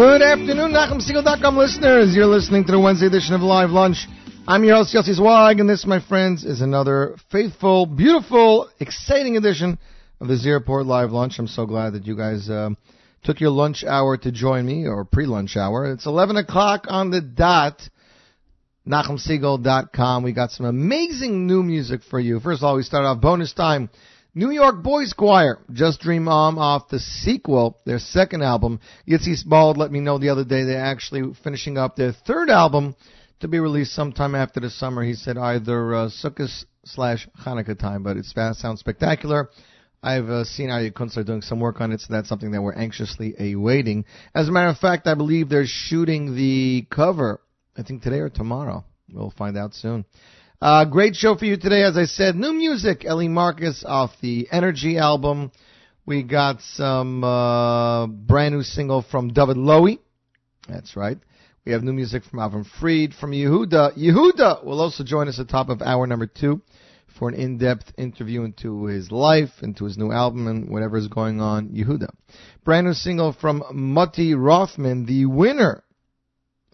Good afternoon, NachumSegal.com listeners. You're listening to the Wednesday edition of Live Lunch. I'm your host, Yossi Zweig, and this, my friends, is another faithful, beautiful, exciting edition of the Z Report Live Lunch. I'm so glad that you guys um, took your lunch hour to join me, or pre-lunch hour. It's 11 o'clock on the dot. NachumSegal.com. We got some amazing new music for you. First of all, we start off bonus time New York Boys Choir, Just Dream On off the sequel, their second album. Yitzi Spald let me know the other day they're actually finishing up their third album to be released sometime after the summer. He said either uh, Sukkot slash Hanukkah time, but it sounds spectacular. I've uh, seen Aryeh Kunstler doing some work on it, so that's something that we're anxiously awaiting. As a matter of fact, I believe they're shooting the cover, I think today or tomorrow. We'll find out soon. Uh, great show for you today. As I said, new music. Ellie Marcus off the Energy album. We got some uh, brand new single from David Lowy. That's right. We have new music from Avram Fried, from Yehuda. Yehuda will also join us at the top of hour number two for an in-depth interview into his life, into his new album, and whatever is going on. Yehuda. Brand new single from Matti Rothman, the winner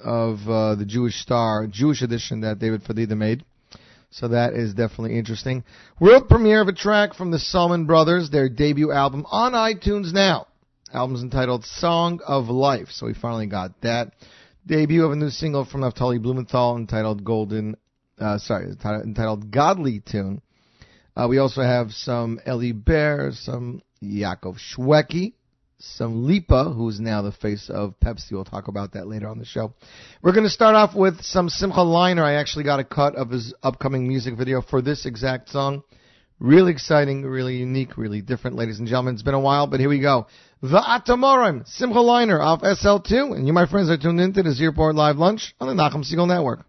of uh, the Jewish Star, Jewish edition that David Fadida made. So that is definitely interesting. World premiere of a track from the Salmon Brothers, their debut album on iTunes now. Album's entitled Song of Life. So we finally got that. Debut of a new single from Naftali Blumenthal entitled Golden, uh, sorry, entitled Godly Tune. Uh, we also have some Ellie Bear, some Yaakov Shweki, some Lipa, who's now the face of Pepsi. We'll talk about that later on the show. We're going to start off with some Simcha Leiner. I actually got a cut of his upcoming music video for this exact song. Really exciting, really unique, really different, ladies and gentlemen. It's been a while, but here we go. The Atamorim, Simcha Leiner off SL2, and you, my friends, are tuned into the Z Live Lunch on the Nachum Segal Network.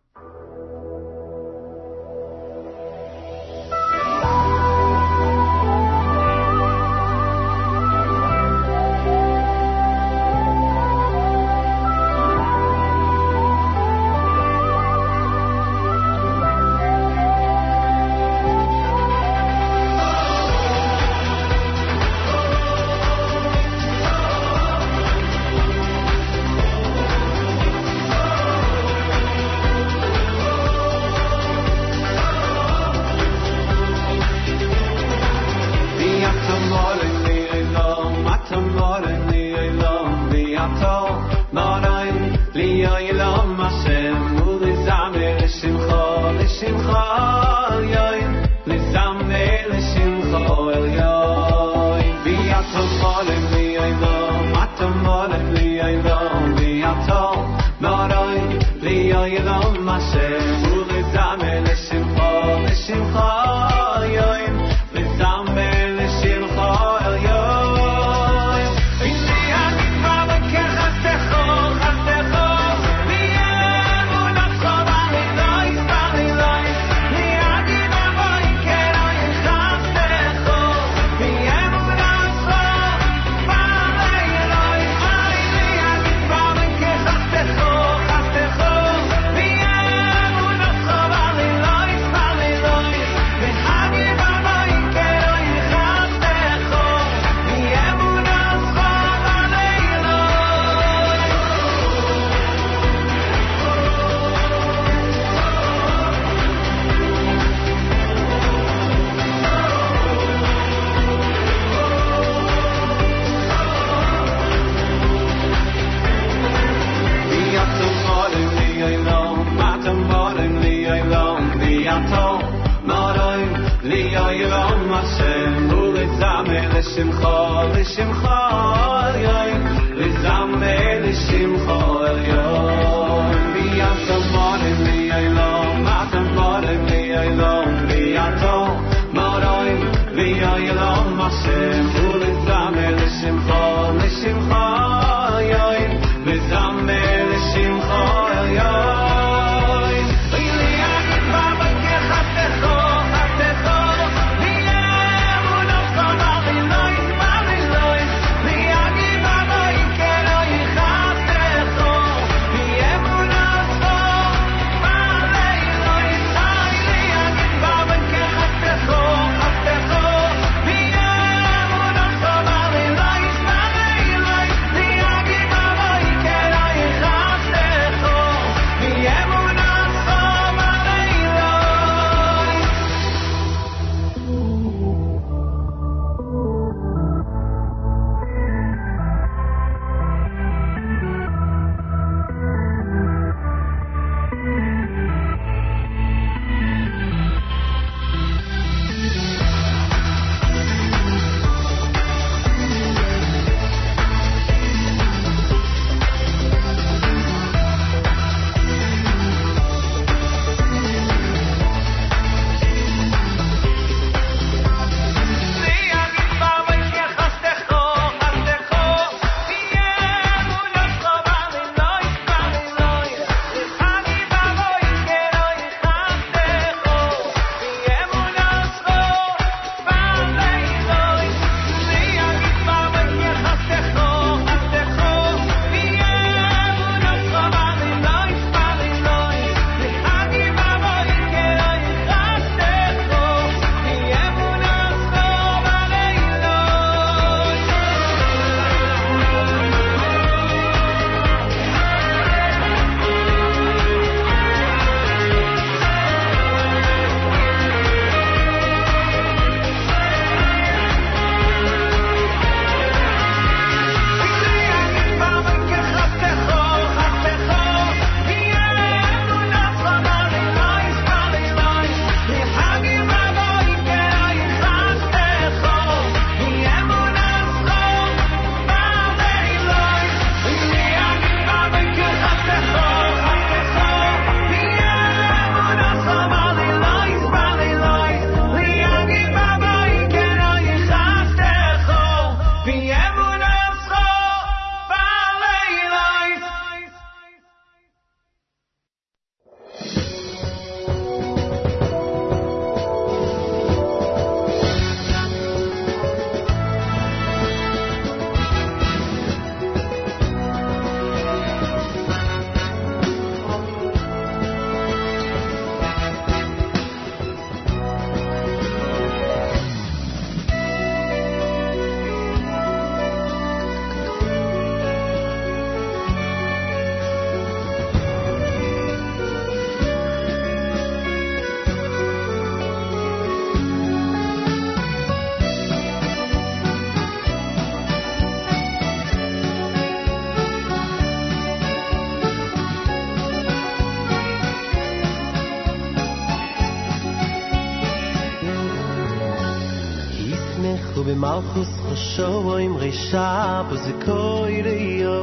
malchus o im risha bus koi de yo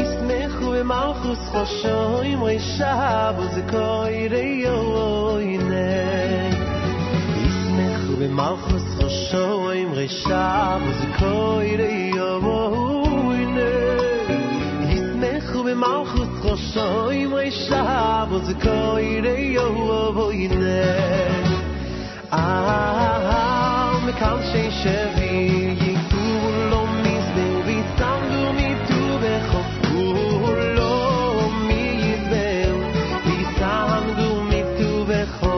is mekhu im malchus o im risha bus koi de yo is mekhu im malchus o im risha bus koi de yo is mekhu im malchus o im risha bus koi de yo hoyne Ah me kan she shevi yikulo mis ben vi sandu mi tu be khokulo mi yizbel vi sandu mi tu be kho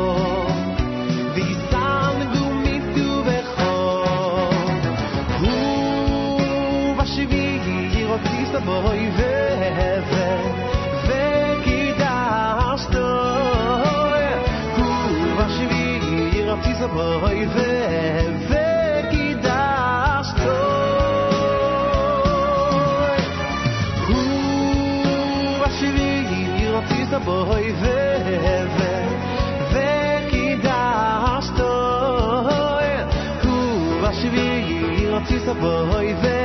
vi sandu mi tu be kho hu boy ve ve ve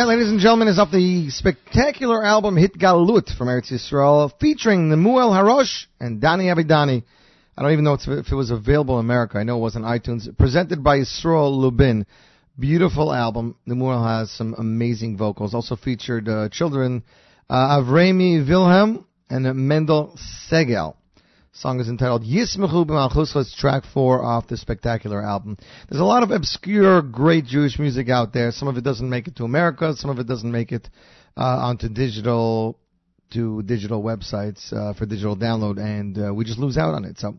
that, ladies and gentlemen, is off the spectacular album Hit Galut from Eretz Yisrael, featuring Nemuel Harosh and Dani Avidani. I don't even know if it was available in America. I know it was on iTunes. Presented by Yisrael Lubin. Beautiful album. Nemuel has some amazing vocals. Also featured uh, children uh, Avrami Wilhelm and Mendel Segel. Song is entitled Yismechu B'Malchuscha. It's track four off the spectacular album. There's a lot of obscure, great Jewish music out there. Some of it doesn't make it to America. Some of it doesn't make it uh, onto digital to digital websites uh, for digital download, and uh, we just lose out on it. So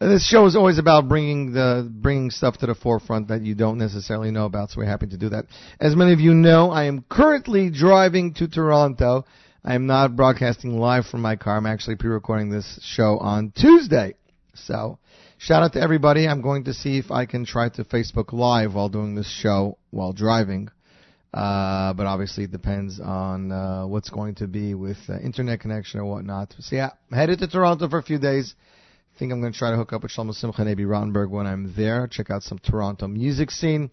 uh, this show is always about bringing the bringing stuff to the forefront that you don't necessarily know about. So we're happy to do that. As many of you know, I am currently driving to Toronto. I am not broadcasting live from my car. I'm actually pre-recording this show on Tuesday. So, shout out to everybody. I'm going to see if I can try to Facebook Live while doing this show while driving. Uh, but obviously it depends on uh, what's going to be with uh, internet connection or whatnot. So yeah, I'm headed to Toronto for a few days. I think I'm going to try to hook up with Shlomo Simcha and Abie Rotenberg when I'm there. Check out some Toronto music scene,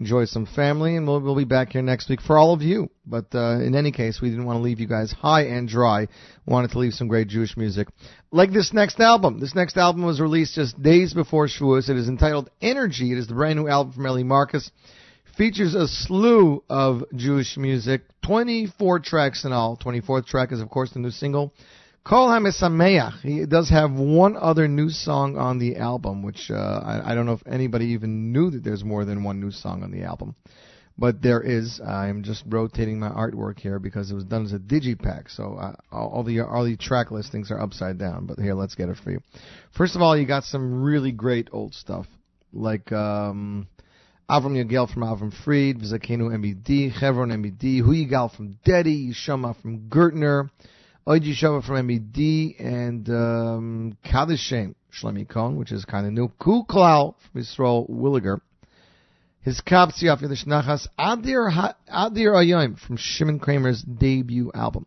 enjoy some family, and we'll, we'll be back here next week for all of you. But uh, in any case, we didn't want to leave you guys high and dry. Wanted to leave some great Jewish music, like this next album. This next album was released just days before Shavuos. It is entitled Energy. It is the brand new album from Ellie Marcus features a slew of Jewish music, 24 tracks in all. 24th track is, of course, the new single, Kol HaMesameach. He does have one other new song on the album, which uh, I, I don't know if anybody even knew that there's more than one new song on the album. But there is. I'm just rotating my artwork here because it was done as a digipack, so uh, all, the all the track listings are upside down. But here, let's get it for you. First of all, you got some really great old stuff, like um, Avram Yagel from Avram Fried, Vizakenu MBD, Chevron MBD, Hu Yigal from Dedi, Yishama from Gertner, Oid Yishama from MBD, and um, Kadishem Shlemi Cohn, which is kind of new. Kul Klau from Yisrael Williger. His Kapsi off Yiddish Nachas, Adir, Adir Ayim from Shimon Craimer's debut album.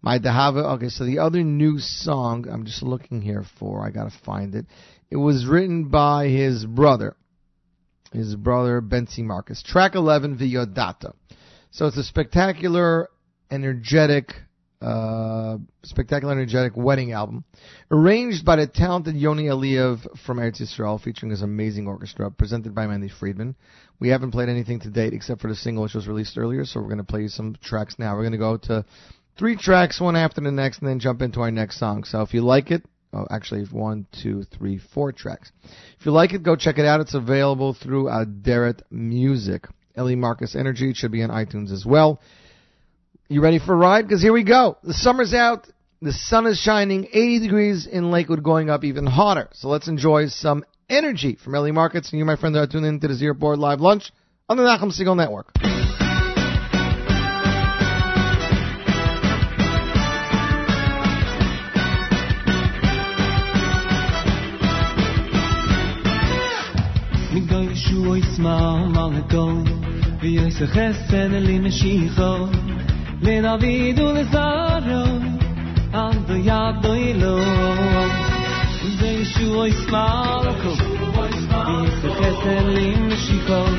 My Dahava, okay, so the other new song I'm just looking here for, I gotta find it. It was written by his brother, his brother Benzi Marcus. Track 11, Viodata. So it's a spectacular, energetic, uh, spectacular, energetic wedding album, arranged by the talented Yoni Aliyev from Eretz Yisrael, featuring his amazing orchestra, presented by Mandy Friedman. We haven't played anything to date except for the single which was released earlier, so we're going to play some tracks now. We're going to go to three tracks, one after the next, and then jump into our next song. So if you like it, Oh, actually, one, two, three, four tracks. If you like it, go check it out. It's available through Aderet Music. Ellie Marcus Energy. It should be on iTunes as well. You ready for a ride? Because here we go. The summer's out. The sun is shining. 80 degrees in Lakewood, going up even hotter. So let's enjoy some energy from Ellie Marcus. And you, my friend, are tuning in to the Z Report Live Lunch on the Nachum Segal Network. le david ul zaro ando ya do ilo den shu oy smalko di se kesel im shikon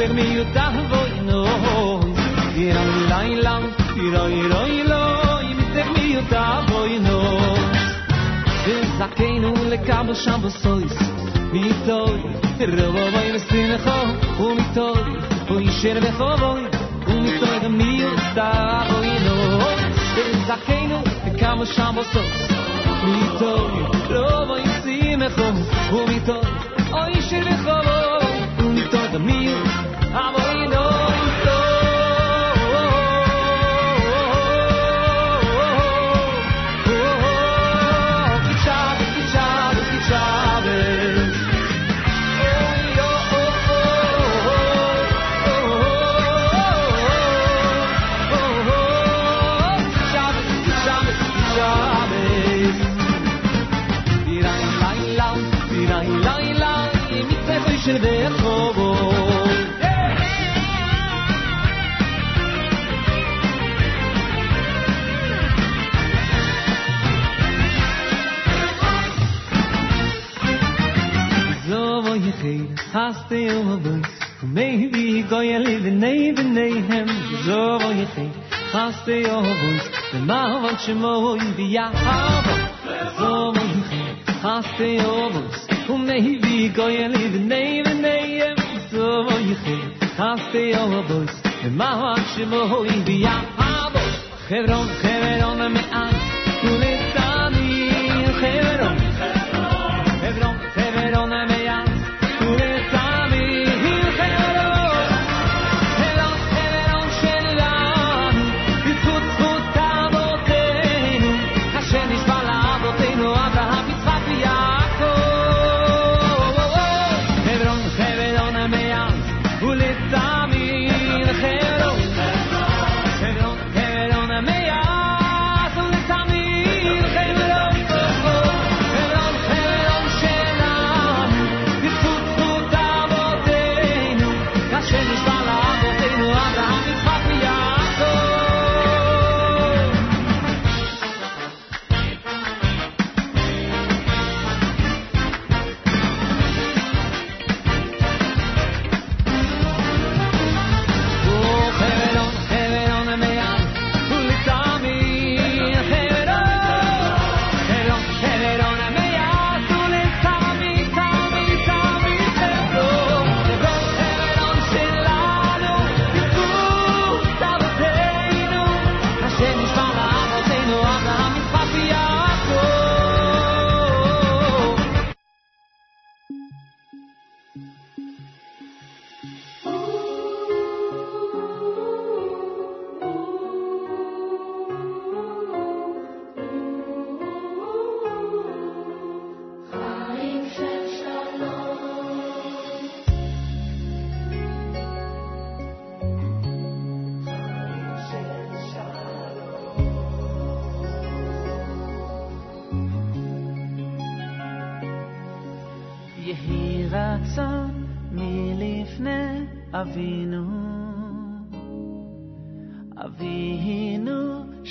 per mi u da voi no ir an lai lang ir oi roi loi mi per mi u da voi no de sa che non le kabo shambo sois mi toy robo vai mi sin ho u mi toi u isher sher ve ho voi u mi toi de mi u da voi no de sa che non le kabo shambo sois mi toy robo vai mi sine ho u mi toi oi sher ve ho took the meal. I'm all you know. hast du obens mei bi goyeli de nei de nei hem zo vol je think. Hast du obens de ma van chmo in di ya hab zo vol je think hast du obens mei bi goyeli de nei de nei the zo vol je think hast du obens de ma van chmo in di ya hab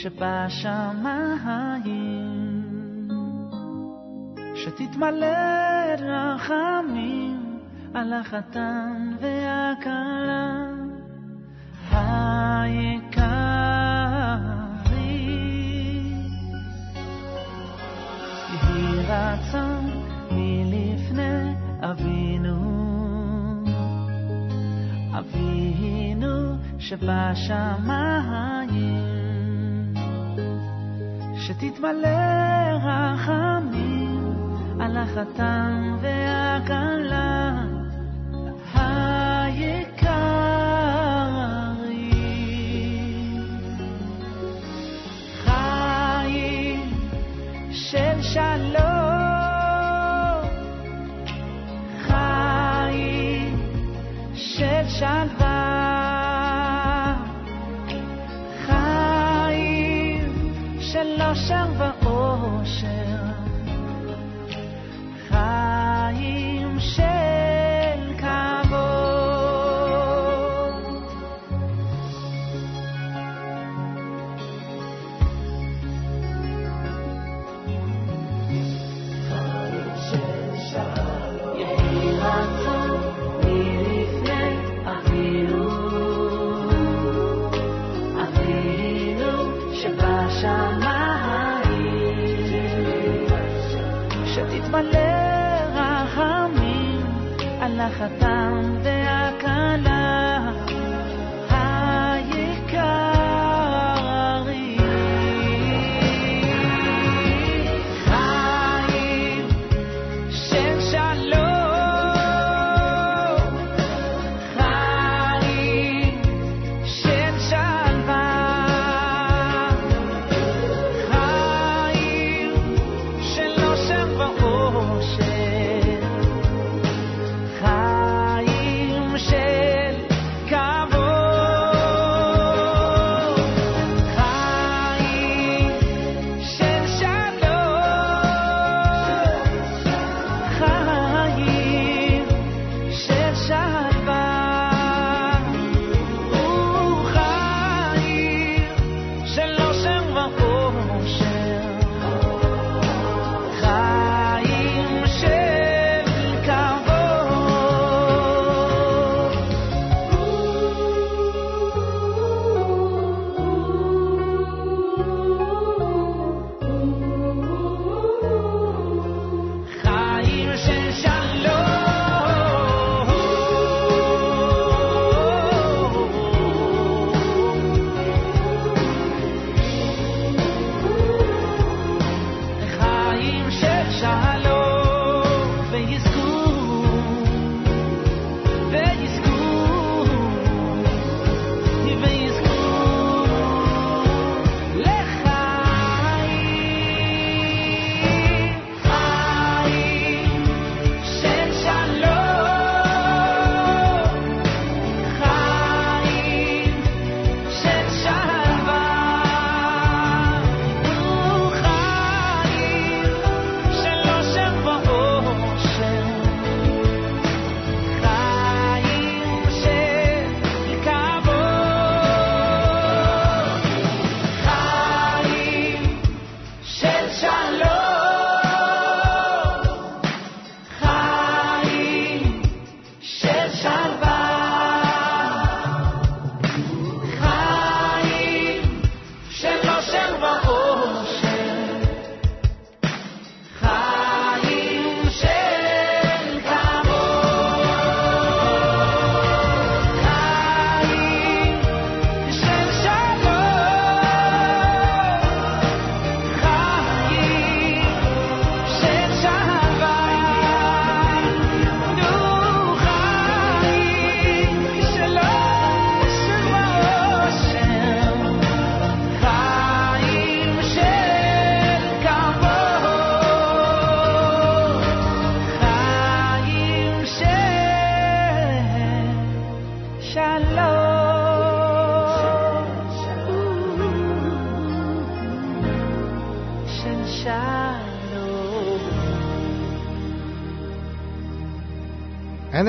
שבשמיים, שתתמלא רחמים על החתן והכלה היקרי. יהי רצון מלפני אבינו אבינו שבשמיים, שתתמלא רחמים על החתן והכלה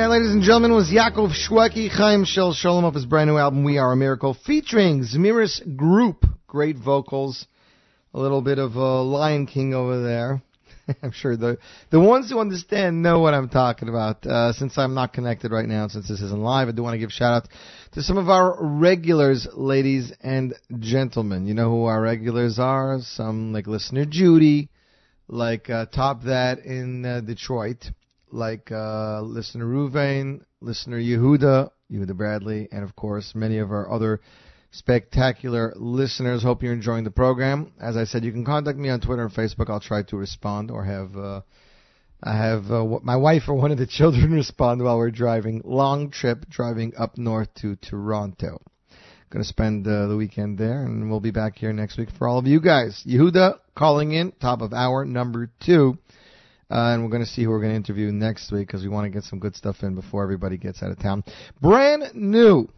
that, ladies and gentlemen, was Yaakov Shwekey Chaim Shel Shalom of his brand new album We Are a Miracle, featuring Zemiros Group. Great vocals, a little bit of uh, Lion King over there. I'm sure the the ones who understand know what I'm talking about. Uh, since I'm not connected right now, since this isn't live, I do want to give shout out to some of our regulars, ladies and gentlemen. You know who our regulars are? Some like listener Judy, like uh, Top That in uh, Detroit, like uh, listener Ruvain, listener Yehuda, Yehuda Bradley, and of course many of our other spectacular listeners. Hope you're enjoying the program. As I said, you can contact me on Twitter and Facebook. I'll try to respond or have uh, I have uh, my wife or one of the children respond while we're driving. Long trip driving up north to Toronto. Going to spend uh, the weekend there, and we'll be back here next week for all of you guys. Yehuda calling in, top of hour number two. Uh, and we're going to see who we're going to interview next week because we want to get some good stuff in before everybody gets out of town. Brand new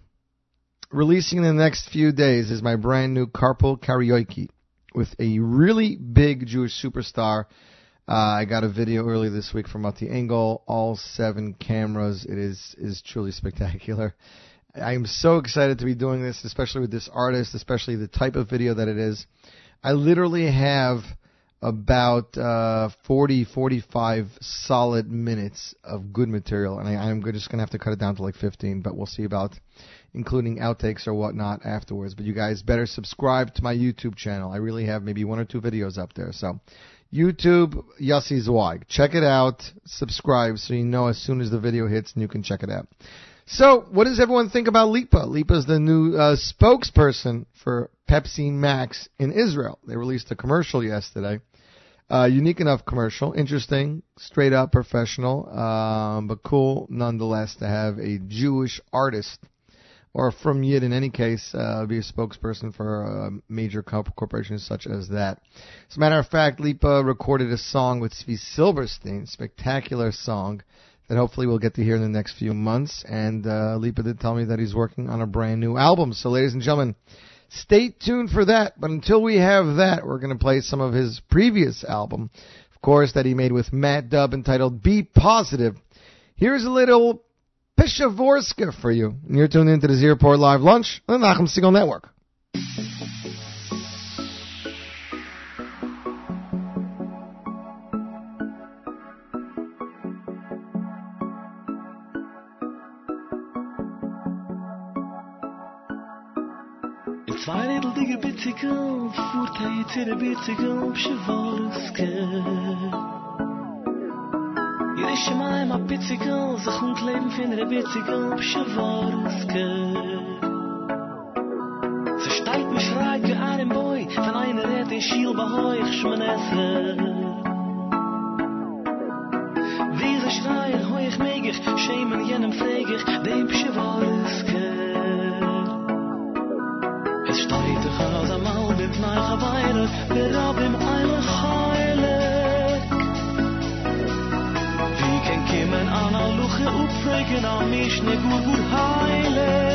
releasing in the next few days is my brand new Carpool Karaoke with a really big Jewish superstar. Uh, I got a video early this week from Mati Engel, all seven cameras. It is is truly spectacular. I am so excited to be doing this, especially with this artist, especially the type of video that it is. I literally have about uh, 40, 45 solid minutes of good material, and I, I'm just to have to cut it down to like 15, but we'll see about including outtakes or whatnot afterwards. But you guys better subscribe to my YouTube channel. I really have maybe one or two videos up there. So, YouTube, Yossi Zweig. Check it out. Subscribe so you know as soon as the video hits and you can check it out. So, what does everyone think about Lipa? Lipa is the new uh, spokesperson for Pepsi Max in Israel. They released a commercial yesterday. Uh, unique enough commercial, interesting, straight up professional, um, but cool nonetheless to have a Jewish artist or from Yid in any case, uh, be a spokesperson for uh, major corporations such as that. As a matter of fact, Lipa recorded a song with Zvi Silverstein, spectacular song that hopefully we'll get to hear in the next few months. And uh, Lipa did tell me that he's working on a brand new album. So, ladies and gentlemen, stay tuned for that. But until we have that, we're going to play some of his previous album, of course, that he made with Matt Dubb entitled Be Positive. Here's a little Pishavorska for you. And you're tuned into the Z Report Live Lunch on the Nachum Segal Network. bitzigel furt a yitzir a bitzigel pshivorske Yidi shimayim a bitzigel zachunt leben fin a bitzigel pshivorske Zashtayt mishrayt ge arim boi fin ayin a in in shil bahoy ich shmanesre Diese schreien, hoi ich megich, schemen jenem fegich, dem pshivorske Weine, der Rab im Eile heilig. Wie kann kimmen an a Luche upfregen an mich ne gut heilig.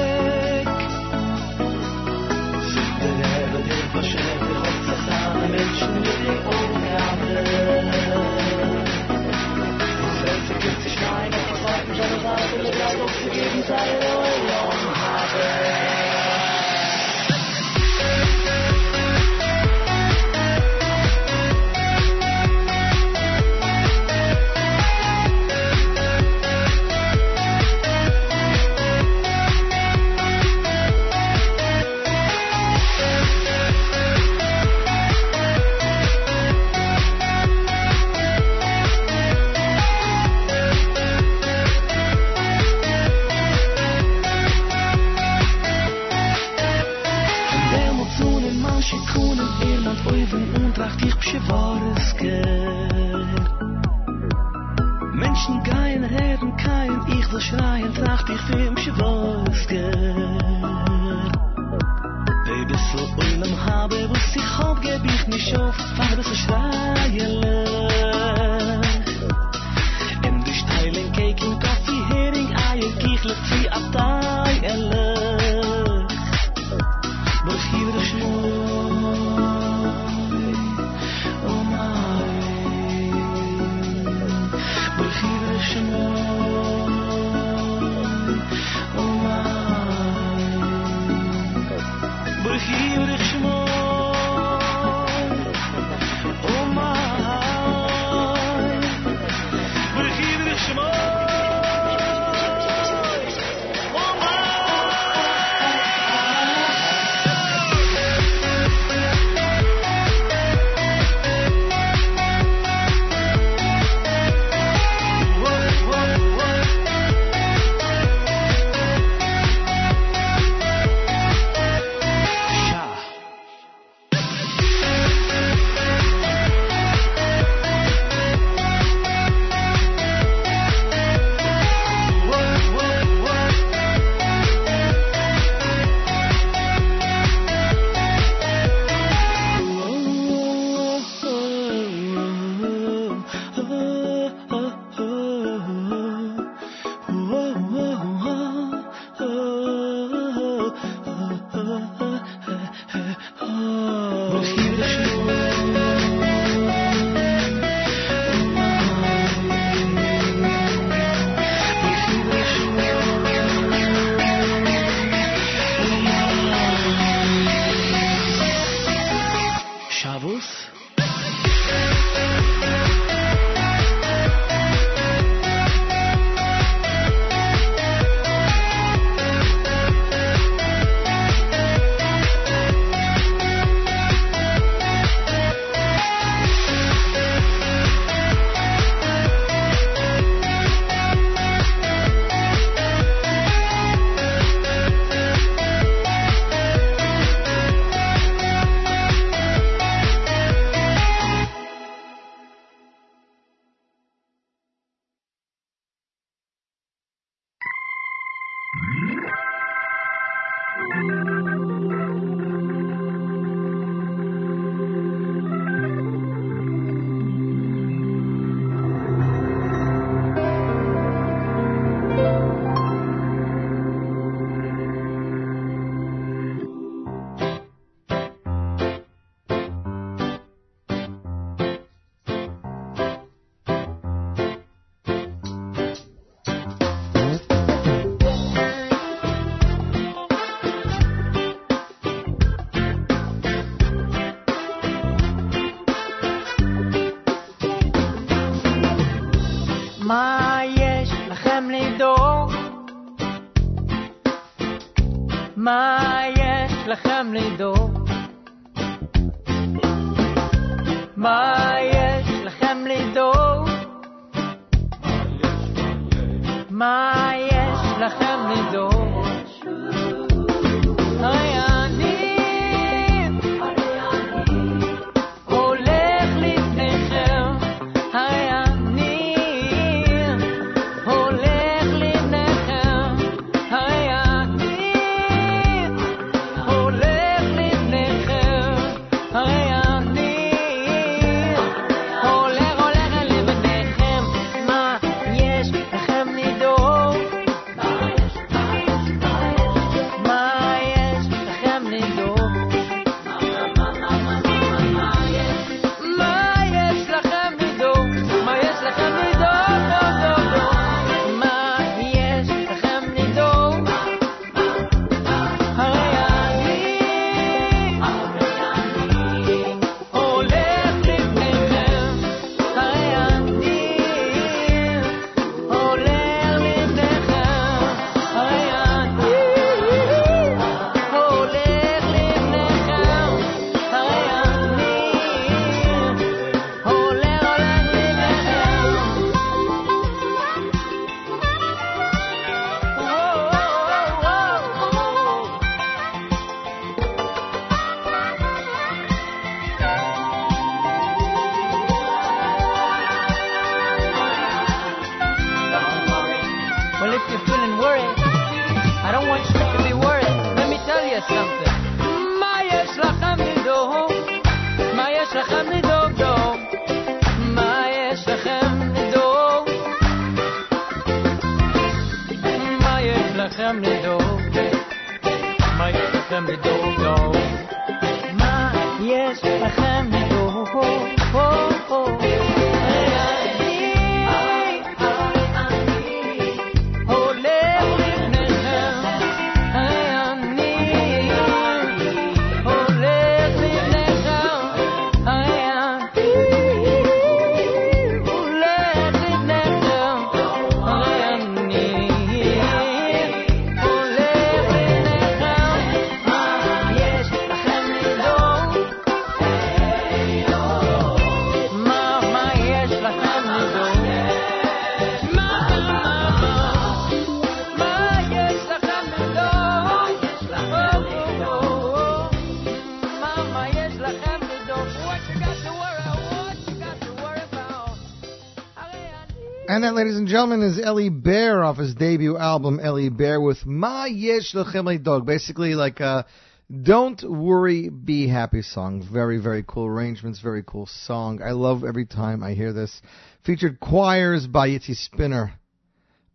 And gentlemen, is Ellie Bear off his debut album, Ellie Bear, with Ma Yesh Lechem Dog. Basically, like a Don't Worry, Be Happy song. Very, very cool arrangements, very cool song. I love every time I hear this. Featured choirs by Yitzi Spinner.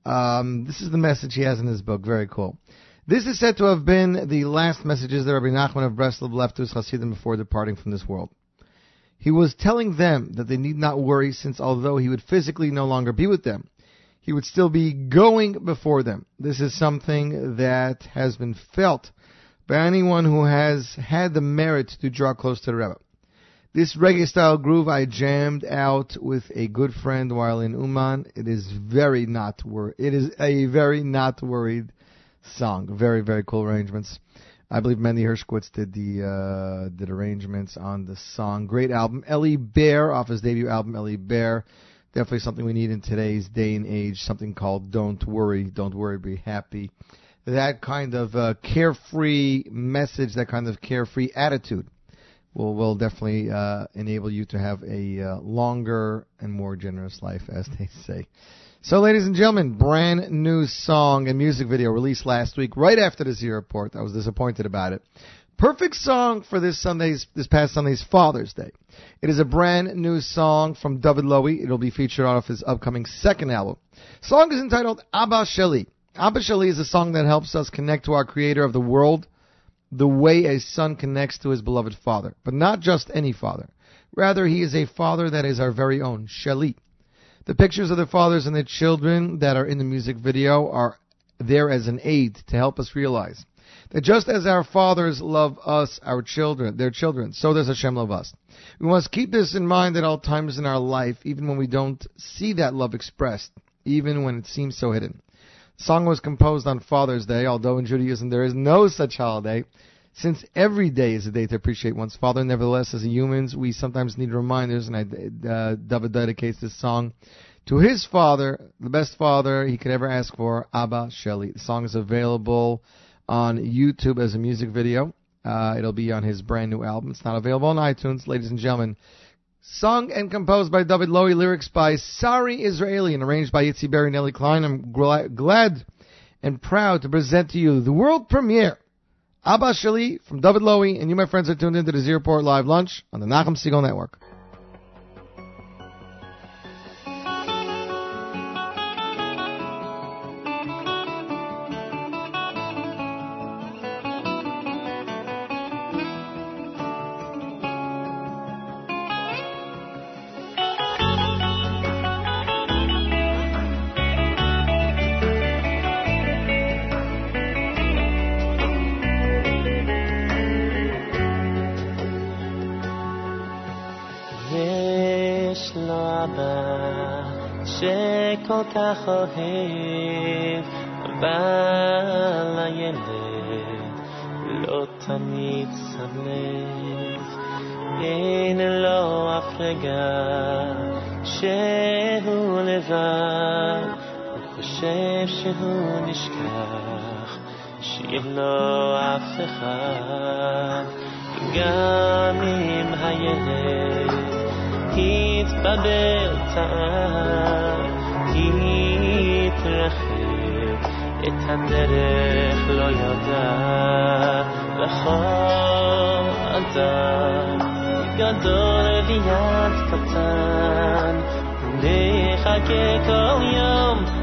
Um, this is the message he has in his book. Very cool. This is said to have been the last messages that Rabbi Nachman of Breslov left to his Hasidim before departing from this world. He was telling them that they need not worry since although he would physically no longer be with them, he would still be going before them. This is something that has been felt by anyone who has had the merit to draw close to the Rebbe. This reggae style groove I jammed out with a good friend while in Uman. It is very not wor- It is a very not worried song. Very very cool arrangements. I believe Mendy Hershkowitz did the uh, did arrangements on the song. Great album. Ellie Bear off his debut album Ellie Bear. Definitely something we need in today's day and age. Something called Don't Worry, Don't Worry, Be Happy. That kind of uh, carefree message, that kind of carefree attitude will will definitely uh, enable you to have a uh, longer and more generous life, as they say. So, ladies and gentlemen, brand new song and music video released last week, right after the Z report. I was disappointed about it. Perfect song for this Sunday's, this past Sunday's Father's Day. It is a brand new song from David Lowy. It'll be featured off his upcoming second album. song is entitled Abba Sheli. Abba Sheli is a song that helps us connect to our Creator of the world the way a son connects to his beloved father, but not just any father. Rather, he is a father that is our very own, Sheli. The pictures of the fathers and their children that are in the music video are there as an aid to help us realize that just as our fathers love us, our children, their children, so does Hashem love us. We must keep this in mind at all times in our life, even when we don't see that love expressed, even when it seems so hidden. The song was composed on Father's Day, although in Judaism there is no such holiday. Since every day is a day to appreciate one's father, nevertheless, as humans, we sometimes need reminders, and I, uh, David dedicates this song to his father, the best father he could ever ask for, Abba Sheli. The song is available on YouTube as a music video. Uh, it'll be on his brand new album. It's not available on iTunes, ladies and gentlemen. Sung and composed by David Lowy, lyrics by Sari Israeli, and arranged by Itzi Berry and Nelly Klein. I'm gl- glad and proud to present to you the world premiere Abba Sheli from David Lowy, and you, my friends, are tuned into the Z Report Live Lunch on the Nachum Segal Network. כך אוהב, אבל הילד לא תמיד שם לב. אין לו אף רגע שהוא לבד, הוא חושב שהוא נשכח, שאין לו אף אחד. גם אם הילד יתבבר טעם, יתרחב, את הדרך לא ידע, לכל אדם, גדול ויד קטן, נחכה כל יום,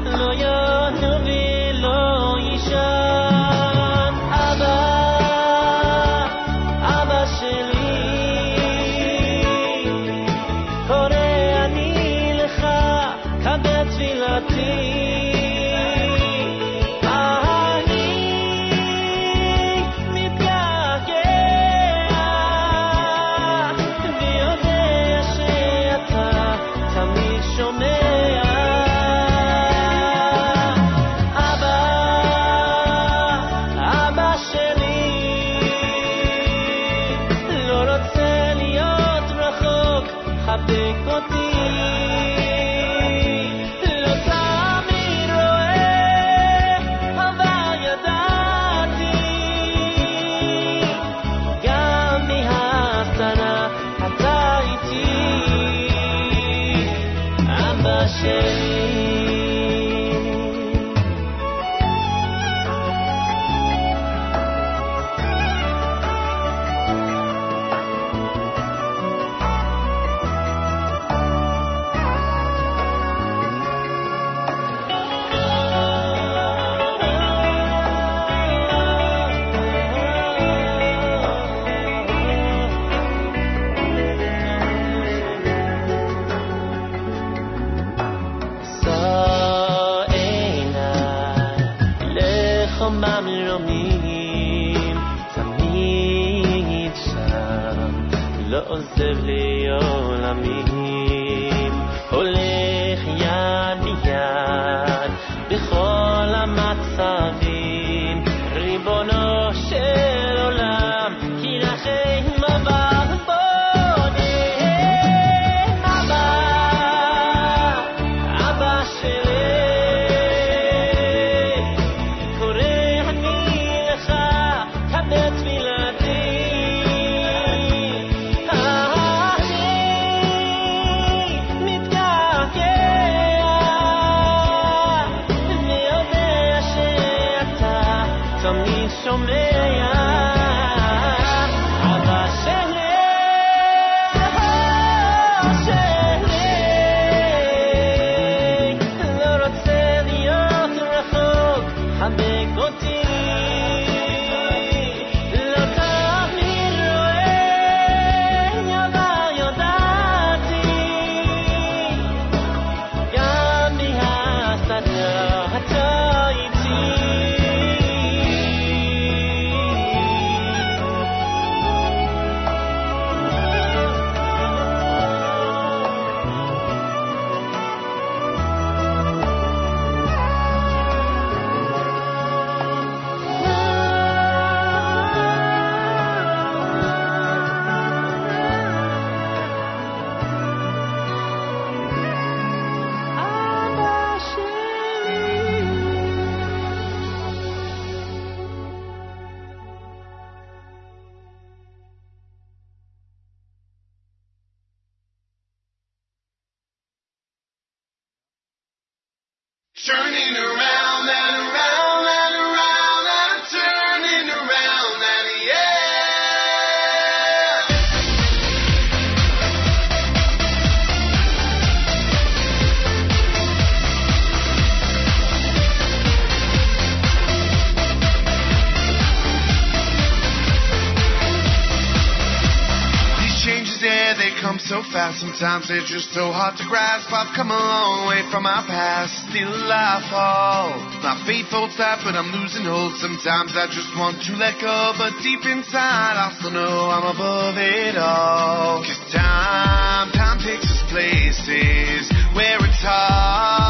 Sometimes they're just so hard to grasp. I've come a long way from my past. Still I fall. My faith holds tight, but I'm losing hold. Sometimes I just want to let go. But deep inside, I still know I'm above it all. Cause time, time takes us places where it's hard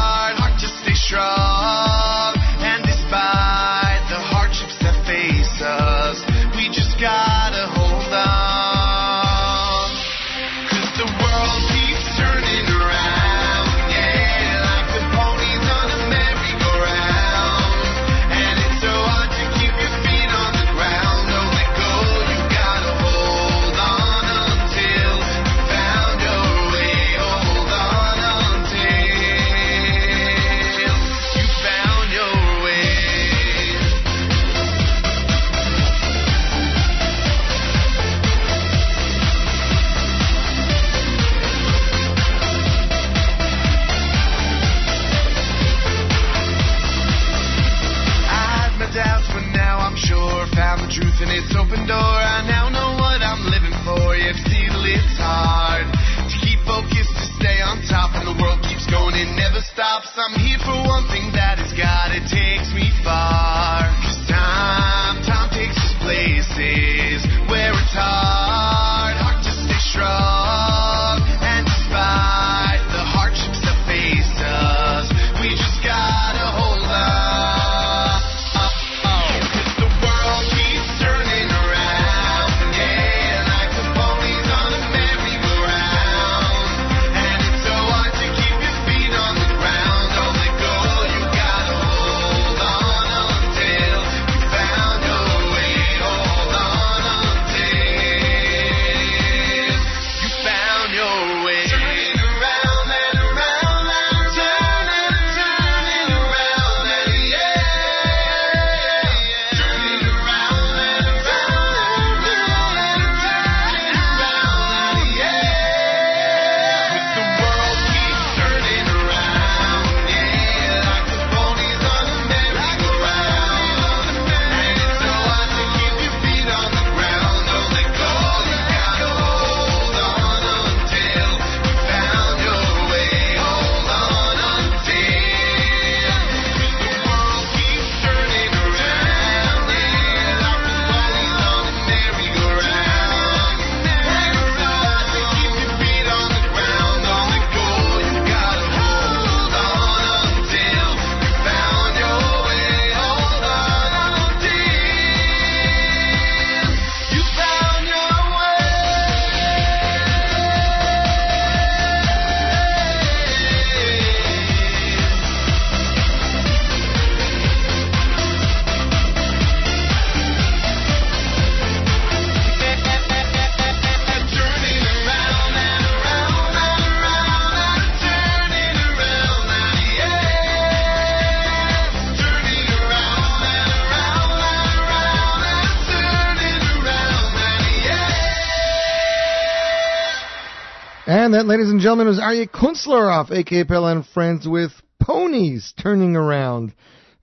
that, ladies and gentlemen, it was Aryeh Kunstler off A Cappella and Friends with Ponies Turning Around.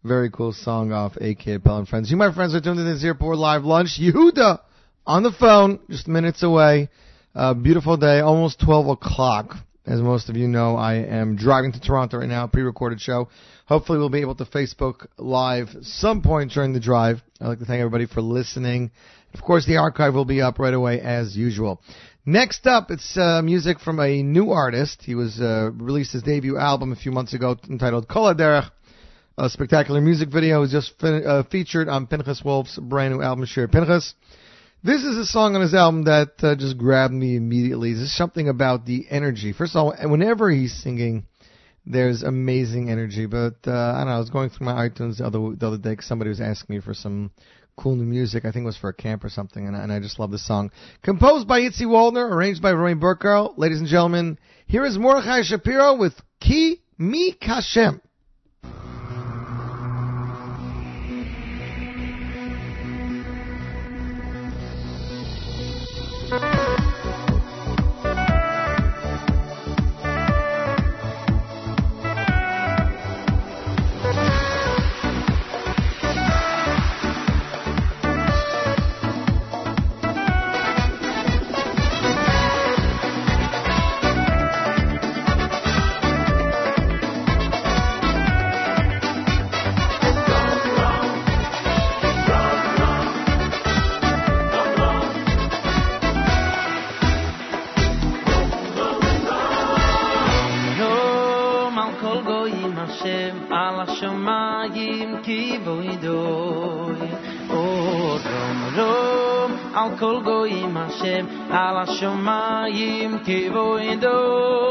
Very cool song off A Cappella and Friends. You, my friends, are tuned in to the Z Report live lunch. Yehuda on the phone, just minutes away. Uh, beautiful day, almost 12 o'clock. As most of you know, I am driving to Toronto right now, pre-recorded show. Hopefully we'll be able to Facebook Live some point during the drive. I'd like to thank everybody for listening. Of course, the archive will be up right away as usual. Next up, it's uh, music from a new artist. He was uh, released his debut album a few months ago entitled Kol. A spectacular music video was just fin- uh, featured on Pinchas Wolf's brand new album, Shir Pinchas. This is a song on his album that uh, just grabbed me immediately. There's something about the energy. First of all, whenever he's singing, there's amazing energy. But uh, I don't know. I was going through my iTunes the other the other day 'cause somebody was asking me for some cool new music. I think it was for a camp or something, and, I- and I just love this song. Composed by Itzi Waldner, arranged by Roy Burkhardt. Ladies and gentlemen, here is Mordechai Shapiro with Ki Mi Kashem. Kol goyim Hashem al hashamayim kivoidoi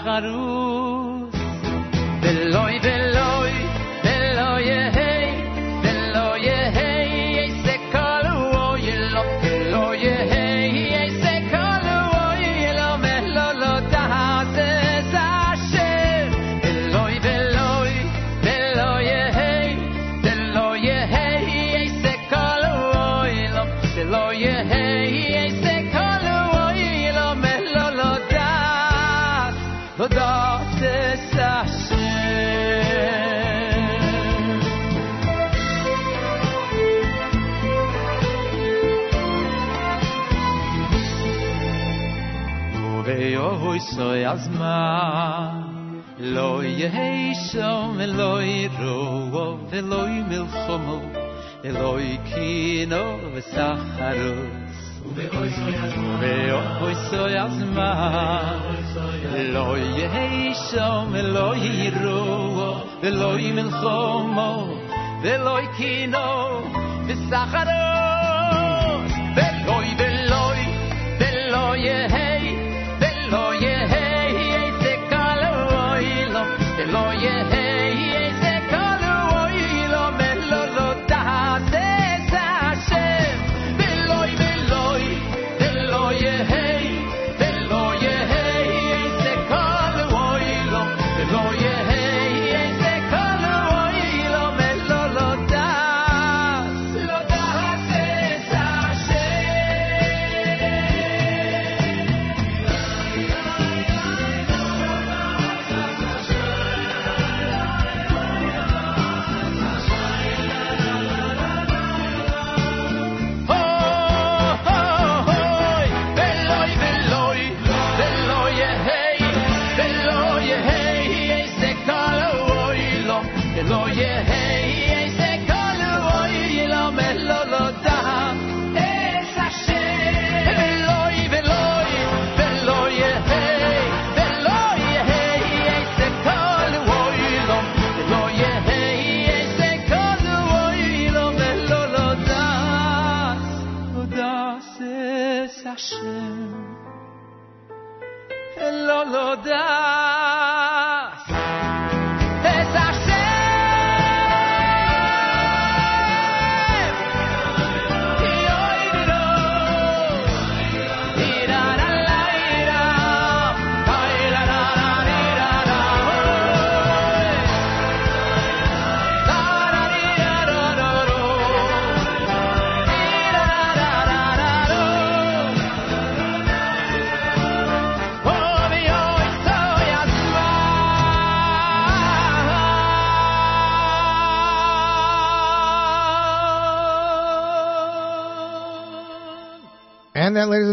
آخرون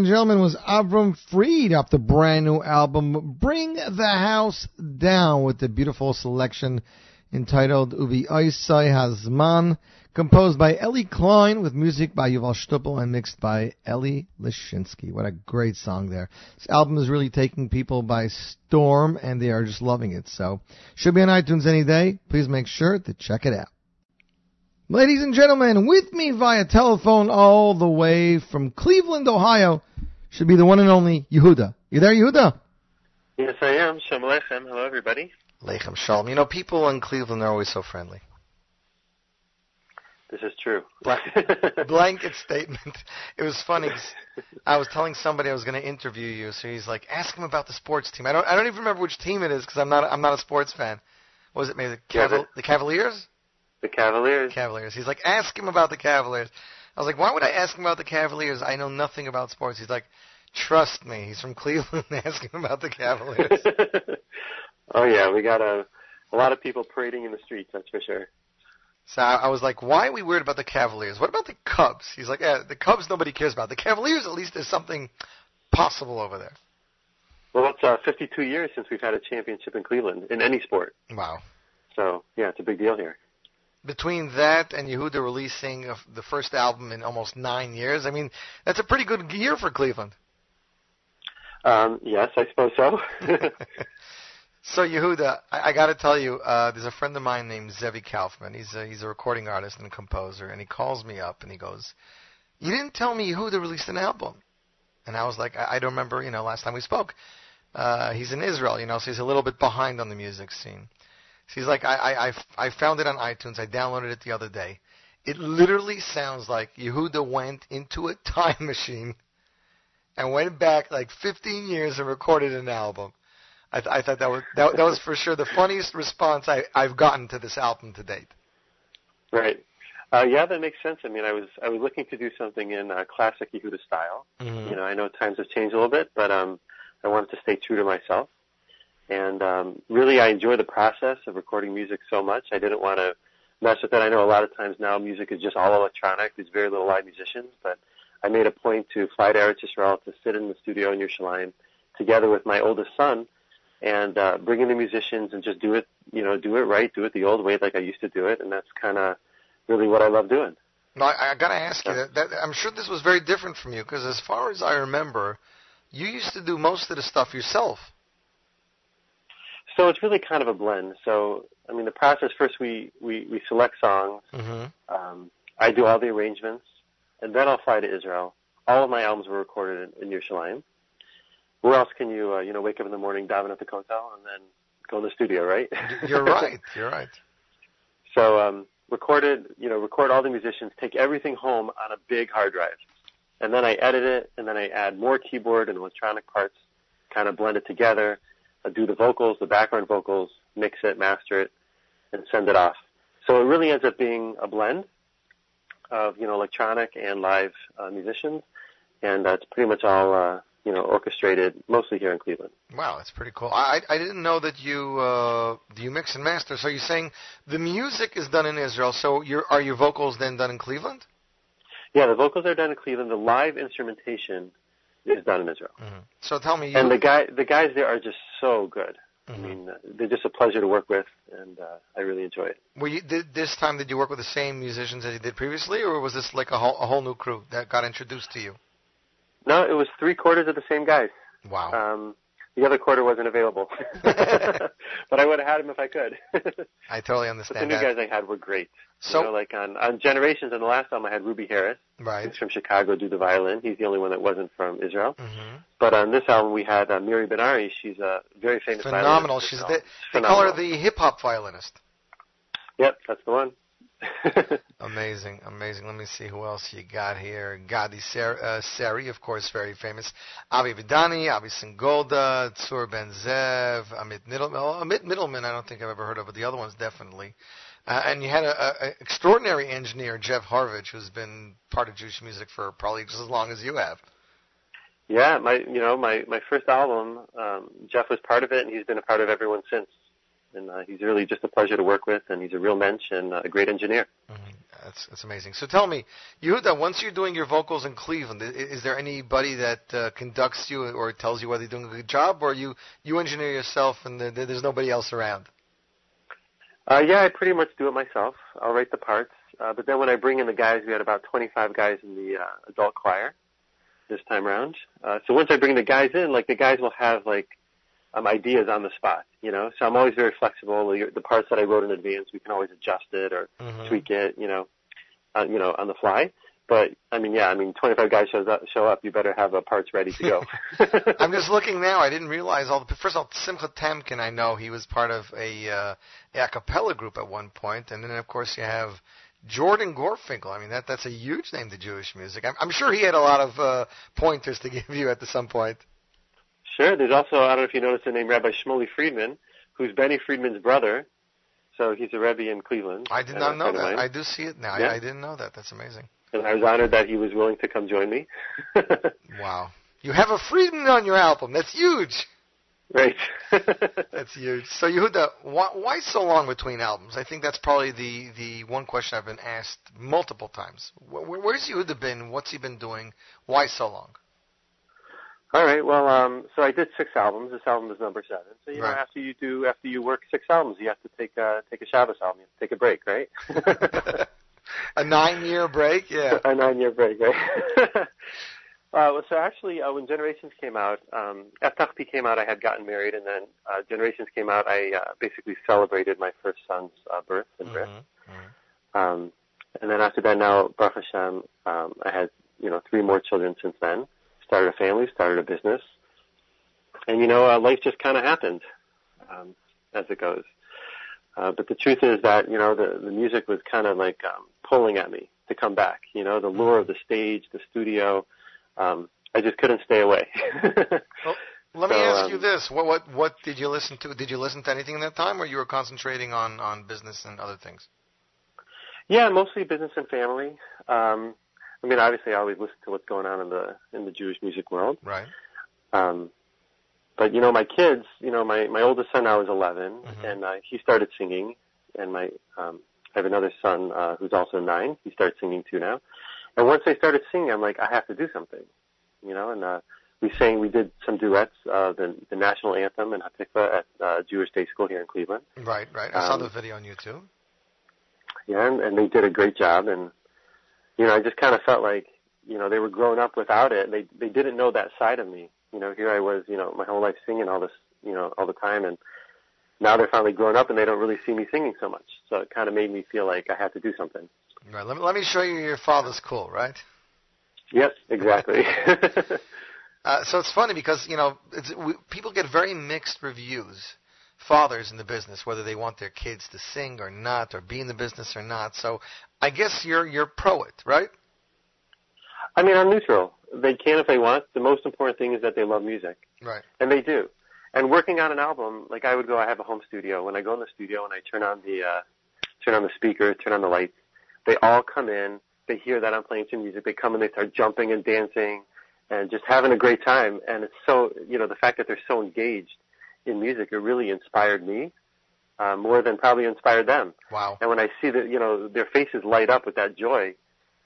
And gentlemen, was Avram Fried off the brand new album Bring the House Down with the beautiful selection entitled Uvi Oisai Hazman, composed by Ellie Klein with music by Yuval Stupel and mixed by Ellie Lashinsky. What a great song there. This album is really taking people by storm and they are just loving it. So, should be on iTunes any day. Please make sure to check it out. Ladies and gentlemen, with me via telephone all the way from Cleveland, Ohio, should be the one and only Yehuda. You there, Yehuda? Yes, I am. Shalom Aleichem. Hello, everybody. Lechem Shalom. You know, people in Cleveland are always so friendly. This is true. Blanket statement. It was funny. 'cause I was telling somebody I was going to interview you, so he's like, "Ask him about the sports team." I don't. I don't even remember which team it is because I'm not. I'm not a sports fan. What was it maybe the, Yeah, Caval- but- the Cavaliers? The Cavaliers. Cavaliers. He's like, ask him about the Cavaliers. I was like, why would I ask him about the Cavaliers? I know nothing about sports. He's like, trust me. He's from Cleveland. ask him about the Cavaliers. oh yeah, we got a a lot of people parading in the streets. That's for sure. so I, was like, why are we weird about the Cavaliers? What about the Cubs? He's like, yeah, the Cubs nobody cares about. The Cavaliers, at least there's something possible over there. Well, it's uh, 52 years since we've had a championship in Cleveland in any sport. Wow. So yeah, it's a big deal here. Between that and Yehuda releasing the first album in almost nine years, I mean, that's a pretty good year for Cleveland. Um, yes, I suppose so. So Yehuda, I, I got to tell you, uh, there's a friend of mine named Zevi Kaufman. He's a, he's a recording artist and composer, and he calls me up and he goes, "You didn't tell me Yehuda released an album." And I was like, I, I don't remember, you know, last time we spoke. Uh, he's in Israel, you know, so he's a little bit behind on the music scene. So he's like, I, I, I, I found it on iTunes. I downloaded it the other day. It literally sounds like Yehuda went into a time machine and went back like 15 years and recorded an album. I, th- I thought that was that, that was for sure the funniest response I, I've gotten to this album to date. right. Uh, yeah, that makes sense. I mean, I was I was looking to do something in uh, classic Yehuda style. Mm-hmm. You know, I know times have changed a little bit, but um, I wanted to stay true to myself. And um, really, I enjoy the process of recording music so much. I didn't want to mess with it. I know a lot of times now music is just all electronic. There's very little live musicians, but I made a point to fly to Eretz Yisrael to sit in the studio in Yerushalayim, together with my oldest son, and uh, bring in the musicians and just do it, you know, do it right, do it the old way like I used to do it, and that's kind of really what I love doing. No, I, I got to ask you that, that. I'm sure this was very different from you because, as far as I remember, you used to do most of the stuff yourself. So it's really kind of a blend. So I mean, the process first we we, we select songs. Mm-hmm. Um, I do all the arrangements, and then I'll fly to Israel. All of my albums were recorded in, in Yerushalayim. Where else can you uh, you know wake up in the morning, dive in at the hotel, and then go in the studio, right? You're right. You're right. So um, recorded, you know, record all the musicians, take everything home on a big hard drive, and then I edit it, and then I add more keyboard and electronic parts, kind of blend it together, do the vocals, the background vocals, mix it, master it, and send it off. So it really ends up being a blend of you know electronic and live uh, musicians, and uh, it's pretty much all uh, you know orchestrated mostly here in Cleveland. Wow, that's pretty cool. I I didn't know that you uh, do you mix and master. So you're saying the music is done in Israel. So your are your vocals then done in Cleveland? Yeah, the vocals are done in Cleveland. The live instrumentation is done in Israel. Mm-hmm. So tell me, you, and the guy the guys there are just so good. Mhm. I mean, uh, they're just a pleasure to work with, and uh, I really enjoy it. were you did, this time did you work with the same musicians as you did previously, or was this like a whole a whole new crew that got introduced to you? No, it was three quarters of the same guys. Wow. Um, the other quarter wasn't available, but I would have had him if I could. I totally understand. but the new that. guys I had were great. So you know, like on on Generations, on the last album, I had Ruby Harris, right. who's from Chicago, do the violin. He's the only one that wasn't from Israel. hmm But on this album, we had uh, Miri Ben-Ari. She's a very famous Phenomenal. violinist. She's the, it's they call her the hip hop violinist. Yep, that's the one. Amazing, amazing. Let me see who else you got here. Gadi Ser- uh, Seri, of course, very famous. Avi Vidani, Avi Singolda, Tsur Ben Zev, Amit Middleman. Oh, Amit Middleman, I don't think I've ever heard of, but the other ones definitely. Uh, and you had an a, a extraordinary engineer, Jeff Harvich, who's been part of Jewish music for probably just as long as you have. yeah, my you know my my first album, um, Jeff was part of it, and he's been a part of everyone since. And uh, he's really just a pleasure to work with, and he's a real mensch and uh, a great engineer. That's that's amazing. So tell me, Yehuda, once you're doing your vocals in Cleveland, i- is there anybody that uh, conducts you or tells you whether you're doing a good job, or you you engineer yourself and there, there's nobody else around? Uh, yeah, I pretty much do it myself. I'll write the parts, uh, but then when I bring in the guys, we had about 25 guys in the uh, adult choir this time around. Uh, so once I bring the guys in, like the guys will have like um, ideas on the spot, you know. So I'm always very flexible. The, parts that I wrote in advance, we can always adjust it or Mhm. tweak it, you know, uh, you know, on the fly. But I mean, yeah, I mean, 25 guys shows up, show up, you better have uh, parts ready to go. I'm just looking now. I didn't realize all the. First of all, Simcha Temkin, I know he was part of a, uh, a cappella group at one point, and then of course you have Jordan Gorfinkel. I mean, that that's a huge name to Jewish music. I'm, I'm sure he had a lot of uh, pointers to give you at some point. Sure. There's also I don't know if you noticed the name Rabbi Shmuley Friedman, who's Benny Friedman's brother. So he's a Rebbe in Cleveland. I did not know that. I do see it now. Yeah. I, I didn't know that. That's amazing. and I was honored that he was willing to come join me. Wow. You have a Friedman on your album. That's huge. right. That's huge. So Yehuda, why, why so long between albums? I think that's probably the, the one question I've been asked multiple times. Where, where's Yehuda been? What's he been doing? Why so long? All right. Well, um, so I did six albums. This album is number seven. So you Right. know, after you do, after you work six albums, you have to take a take a Shabbos album. You have to take a break, right? a nine year break? Yeah. a nine year break, right? uh, well, so actually, uh, when Generations came out, um, came out, I had gotten married, and then uh, Generations came out, I uh, basically celebrated my first son's uh, birth and birth. Mhm. Um, and then after that, now Baruch Hashem, um, I had you know three more children since then. Started a family, started a business, and you know uh, life just kind of happened um, as it goes. Uh, but the truth is that you know the the music was kind of like um, pulling at me to come back. You know the lure of the stage, the studio. Um, I just couldn't stay away. Let me So, ask um, you this: what what what did you listen to? Did you listen to anything in that time, or you were concentrating on on business and other things? Yeah, mostly business and family. Um, I mean, obviously, I always listen to what's going on in the in the Jewish music world. Right. Um, but you know, my kids, you know, my my oldest son now is 11, Mhm. and uh, he started singing, and my um, I have another son uh, who's also nine. He starts singing too now, and once they started singing, I'm like, I have to do something, you know. And uh, we sang, we did some duets, uh, the the national anthem and Hatikva at uh, Jewish Day School here in Cleveland. Right, right. I saw Um, the video on YouTube. Yeah, and, and they did a great job. And you know, I just kind of felt like you know they were growing up without it. They they didn't know that side of me. You know, here I was, you know, my whole life singing all this, you know, all the time, and now they're finally grown up and they don't really see me singing so much. So it kind of made me feel like I had to do something. Right. Let me let me show you your father's cool, right? Yes, exactly. Uh, so it's funny because you know it's, we, people get very mixed reviews. Fathers in the business, whether they want their kids to sing or not, or be in the business or not. So I guess you're you're pro it, right? I mean, I'm neutral. They can if they want. The most important thing is that they love music. Right. And they do. And working on an album, like I would go, I have a home studio. When I go in the studio and I turn on the uh, turn on the speaker, turn on the lights, they all come in. They hear that I'm playing some music. They come and they start jumping and dancing and just having a great time. And it's so, you know, the fact that they're so engaged in music, it really inspired me uh, more than probably inspired them. Wow. And when I see that, you know, their faces light up with that joy,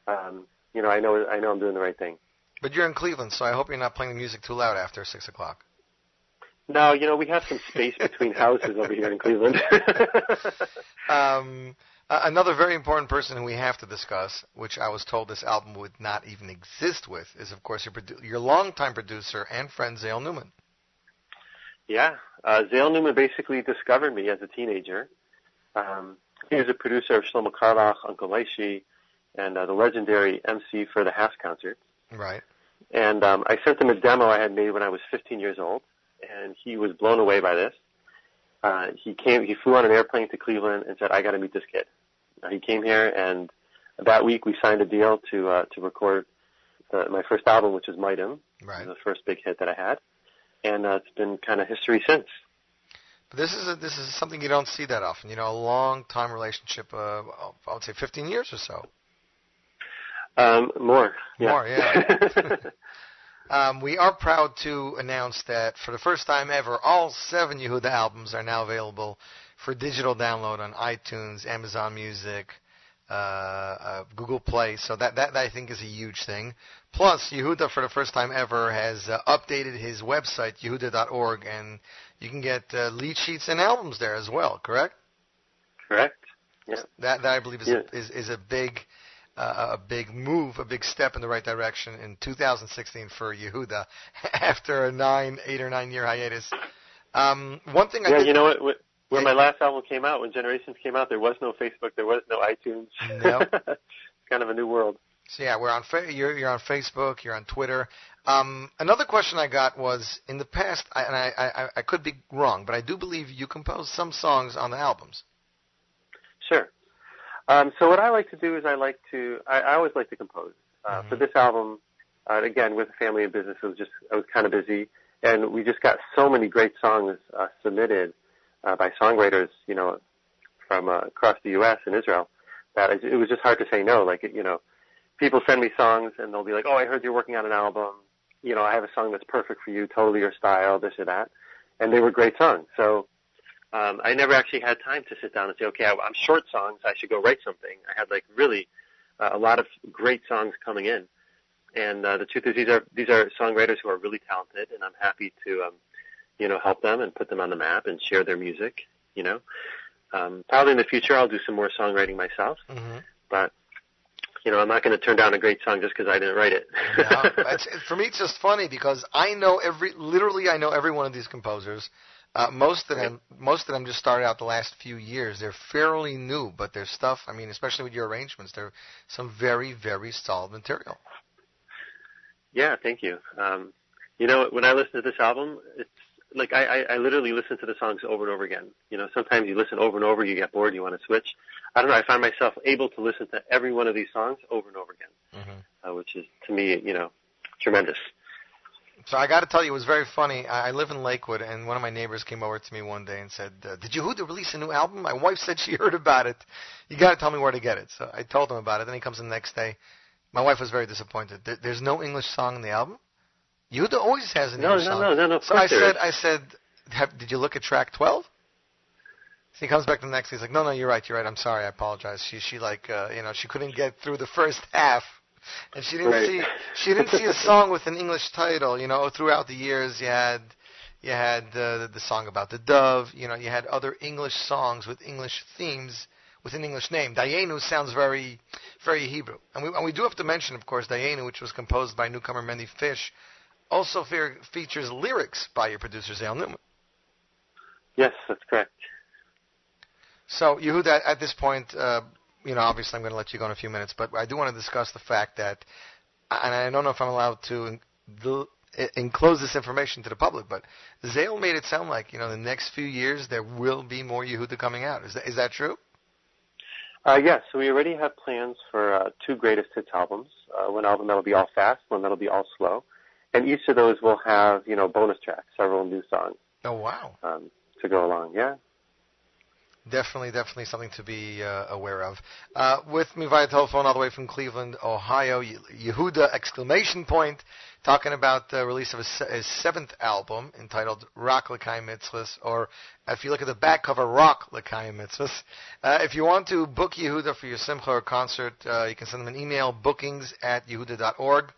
um, you know, I know I know I'm doing the right thing. But you're in Cleveland, so I hope you're not playing the music too loud after six o'clock. No, you know, we have some space between houses over here in Cleveland. Um, another very important person who we have to discuss, which I was told this album would not even exist with, is of course your produ- your longtime producer and friend Zale Newman. Yeah, uh, Zale Newman basically discovered me as a teenager. Um, he was a producer of Shlomo Carlebach, Uncle Leishi, and uh, the legendary MC for the HASC concert. Right. And um, I sent him a demo I had made when I was 15 years old, and he was blown away by this. Uh, he came, he flew on an airplane to Cleveland and said, "I got to meet this kid." Uh, he came here, and that week we signed a deal to uh, to record the, my first album, which is Mitem, Right. the first big hit that I had, and uh, it's been kind of history since. But this is a, this is something you don't see that often. You know, a long time relationship. Uh, I would say 15 years or so. Um, more, yeah. More, yeah. Um, we are proud to announce that for the first time ever, all seven Yehuda albums are now available for digital download on iTunes, Amazon Music, uh, uh, Google Play. So that, that I think is a huge thing. Plus, Yehuda for the first time ever has uh, updated his website, yehuda.org, and you can get uh, lead sheets and albums there as well. Correct? Correct. Yeah. That, that I believe is Yeah. a, is, is a big uh, a big move, a big step in the right direction in 2016 for Yehuda after a nine, eight or nine year hiatus. Um, one thing I Yeah, you know what? wh- When my last album came out, when Generations came out, there was no Facebook, there was no iTunes. Nope. it's kind of a new world. So yeah, we're on. Fa- you're, you're on Facebook. You're on Twitter. Um, another question I got was in the past, I, and I, I, I could be wrong, but I do believe you composed some songs on the albums. Sure. Um, so what I like to do is I like to, I, I always like to compose. Uh, For this album, uh, again, with family and business, it was just, I was kind of busy, and we just got so many great songs uh, submitted uh, by songwriters, you know, from uh, across the U.S. and Israel, that it, it was just hard to say no. Like, you know, people send me songs and they'll be like, oh, I heard you're working on an album. You know, I have a song that's perfect for you, totally your style, this or that. And they were great songs. So um, I never actually had time to sit down and say, okay, I, I'm short songs. I should go write something. I had like really uh, a lot of great songs coming in. And uh, the truth is, these are these are songwriters who are really talented, and I'm happy to, um, you know, help them and put them on the map and share their music. You know, um, probably in the future I'll do some more songwriting myself, Mm-hmm. but you know, I'm not going to turn down a great song just because I didn't write it. no, it's, for me, it's just funny because I know every, literally, I know every one of these composers. Uh, most of them, most of them just started out the last few years. They're fairly new, but their stuff, I mean, especially with your arrangements, they're some very, very solid material. Yeah, thank you. Um, you know, when I listen to this album, it's like I, I, I literally listen to the songs over and over again. You know, sometimes you listen over and over, you get bored, you want to switch. I don't know. I find myself able to listen to every one of these songs over and over again, Mm-hmm. uh, which is to me, you know, tremendous. So I got to tell you, it was very funny. I, I live in Lakewood, and one of my neighbors came over to me one day and said, uh, "Did Yehuda release a new album?" My wife said she heard about it. You got to tell me where to get it. So I told him about it. Then he comes in the next day. My wife was very disappointed. There, there's no English song in the album. Yehuda always has an No, English no, song. no, no, no. Of So I said, is. I said, Have, did you look at track 12? So he comes back the next. He's like, no, no, you're right, you're right. I'm sorry, I apologize. She, she like, uh, you know, she couldn't get through the first half. and she didn't Right. see she didn't see a song with an English title. You know, throughout the years, you had you had uh, the song about the dove. You know, you had other English songs with English themes with an English name. Dayenu sounds very very Hebrew, and we and we do have to mention, of course, Dayenu, which was composed by newcomer Mendy Fish, also fe- features lyrics by your producer Zale Newman. Yes, that's correct. So, Yehuda, at this point, uh, you know, obviously I'm going to let you go in a few minutes, but I do want to discuss the fact that, and I don't know if I'm allowed to enclose this information to the public, but Zale made it sound like, you know, the next few years there will be more Yehuda coming out. Is that, is that true? Uh, yes, so we already have plans for uh, two greatest hits albums. Uh, one album that'll be all fast, one that'll be all slow, and each of those will have you know bonus tracks, several new songs Oh, wow. um, to go along. Yeah. Definitely, definitely something to be uh, aware of. Uh, with me via telephone all the way from Cleveland, Ohio, Yehuda exclamation point, talking about the release of his, his seventh album entitled Rock L'Kai Mitzvahs, or if you look at the back cover, Rock L'Kai Mitzvahs. Uh, if you want to book Yehuda for your simcha or concert, uh, you can send him an email, bookings at yehuda.org. Uh,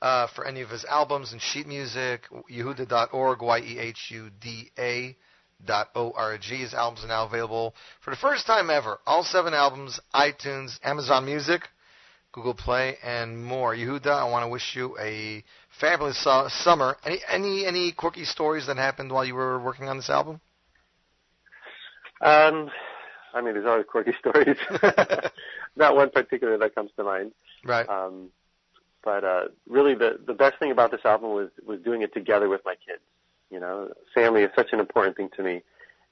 for any of his albums and sheet music, yehuda.org, Y-E-H-U-D-A dot org. His albums are now available for the first time ever. All seven albums, iTunes, Amazon Music, Google Play, and more. Yehuda, I want to wish you a fabulous su- summer. Any any any quirky stories that happened while you were working on this album? Um, I mean, there's always quirky stories. Not one particular that comes to mind. Right. Um, but uh, really, the the best thing about this album was was doing it together with my kids. You know, family is such an important thing to me,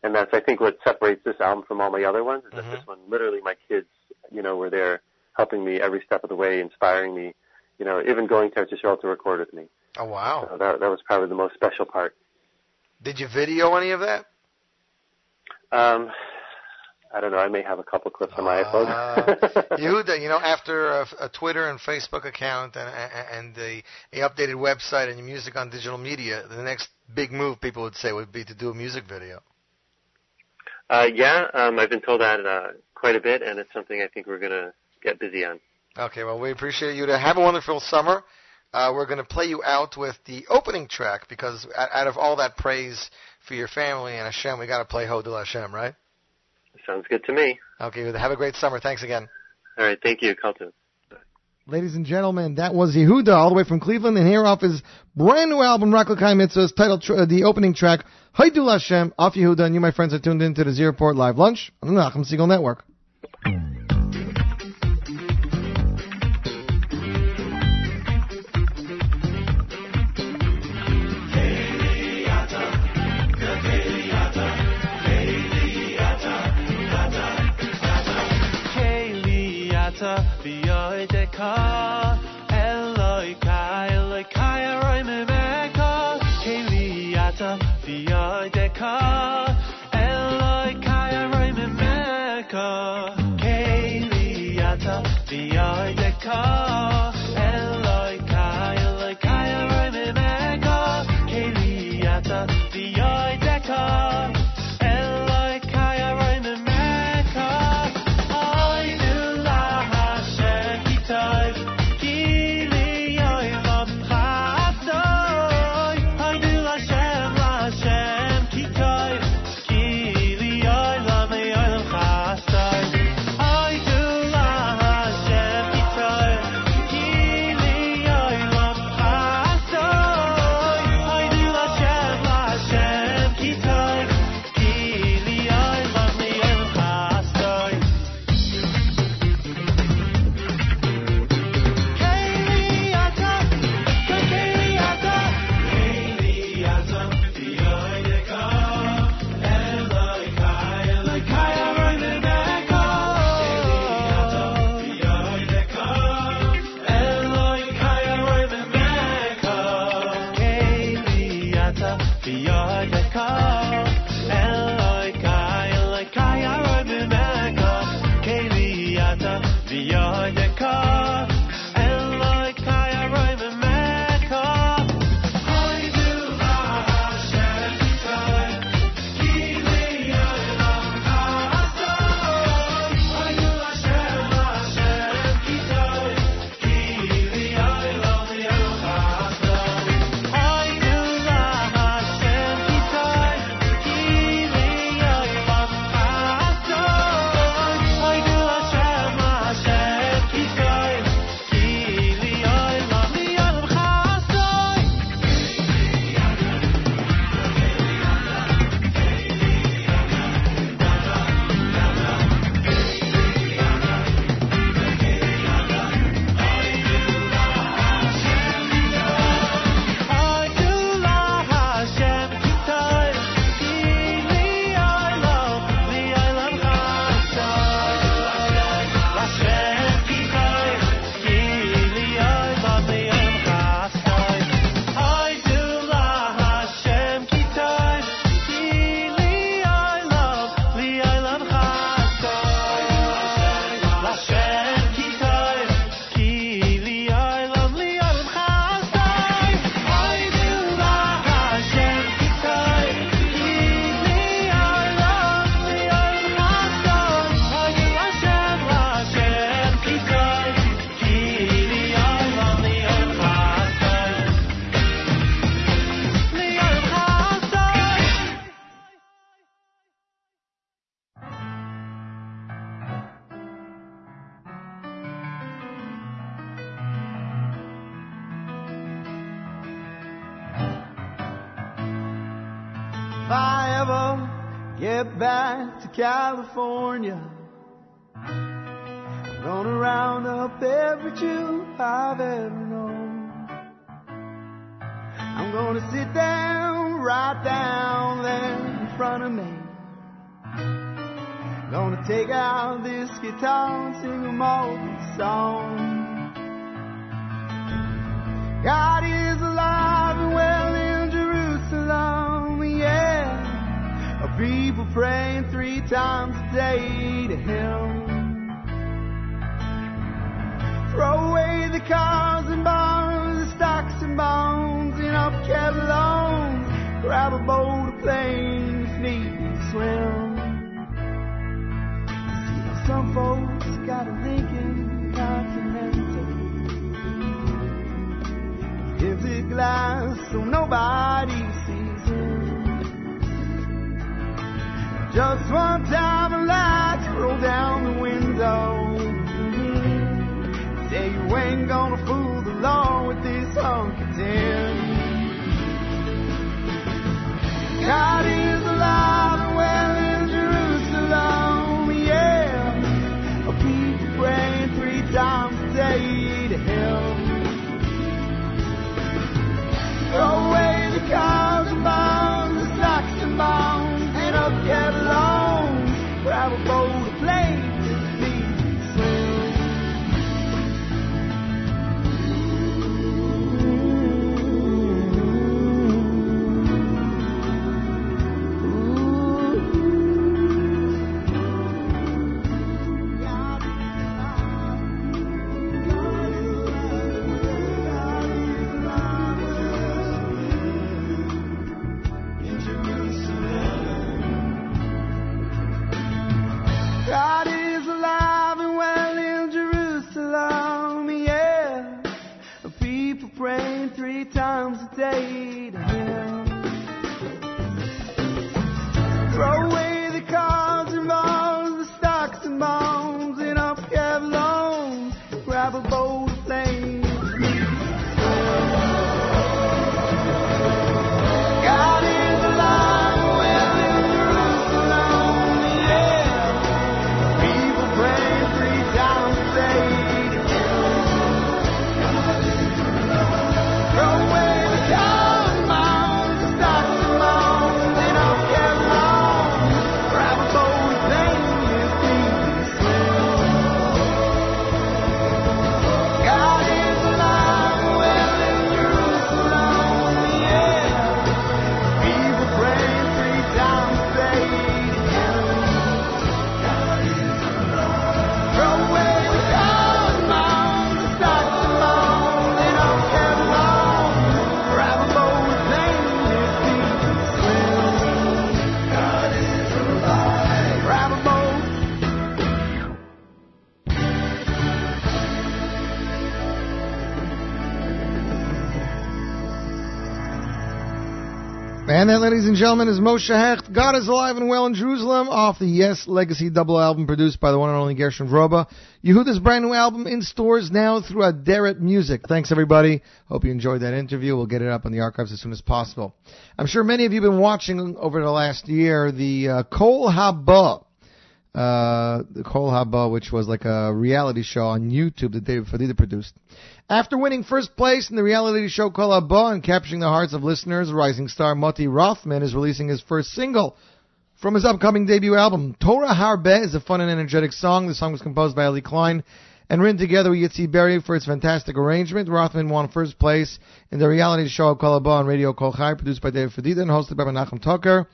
and that's I think what separates this album from all my other ones. Is Mhm. that this one, literally, my kids, you know, were there helping me every step of the way, inspiring me. You know, even going to Eretz to record with me. Oh wow. So that that was probably the most special part. Did you video any of that? Um, I don't know. I may have a couple clips on my Uh, iPhone. Yehuda, you know, after a, a Twitter and Facebook account and, and the, a updated website and your music on digital media, the next big move people would say would be to do a music video. Uh, yeah, um, I've been told that uh, quite a bit, and it's something I think we're going to get busy on. Okay, well, we appreciate you to have a wonderful summer. Uh, we're going to play you out with the opening track because out, out of all that praise for your family and Hashem, we got to play Hodel Hashem, right? Sounds good to me. Okay, have a great summer. Thanks again. All right, thank you, Colton. Ladies and gentlemen, that was Yehuda all the way from Cleveland, and here off his brand new album, Rock L'Kai Mitzvahs, titled tr- uh, the opening track, Haidul Hashem, off Yehuda, and you, my friends, are tuned in to the Z Report Live Lunch on the Nachum Segal Network. Kaylee ata b'yodeka Eloi kai Eloi kai aroi memeka Kaylee ata b'yodeka Eloi kai aroi memeka Kaylee ata b'yodeka California, I'm gonna round up every Jew I've ever known. I'm gonna sit down, right down there in front of me. Gonna take out this guitar and sing all these songs. God is alive and well people praying three times a day to Him. Throw away the cars and bars, the stocks and bonds, and upkept loans. Grab a boat, a plane, if need to swim. Some folks got a Lincoln Continental. Gives it glass so nobody Just one time a light roll down the window. Say you ain't gonna fool the law with this hunk of tin. God And that, ladies and gentlemen, is Moshe Hecht. God is alive and well in Jerusalem off the Yes Legacy double album produced by the one and only Gershon Veroba. Yehuda's brand new album in stores now through Aderet Music. Thanks, everybody. Hope you enjoyed that interview. We'll get it up on the archives as soon as possible. I'm sure many of you have been watching over the last year the uh, Kol Haba. Uh, the Kol Haba, which was like a reality show on YouTube that David Fadida produced. After winning first place in the reality show Kol Haba and capturing the hearts of listeners, rising star Moti Rothman is releasing his first single from his upcoming debut album. Torah Harbe is a fun and energetic song. The song was composed by Eli Klein and written together with Yitzi Berry for its fantastic arrangement. Rothman won first place in the reality show Kol Haba on Radio Kol Chai, produced by David Fadida and hosted by Menachem Tucker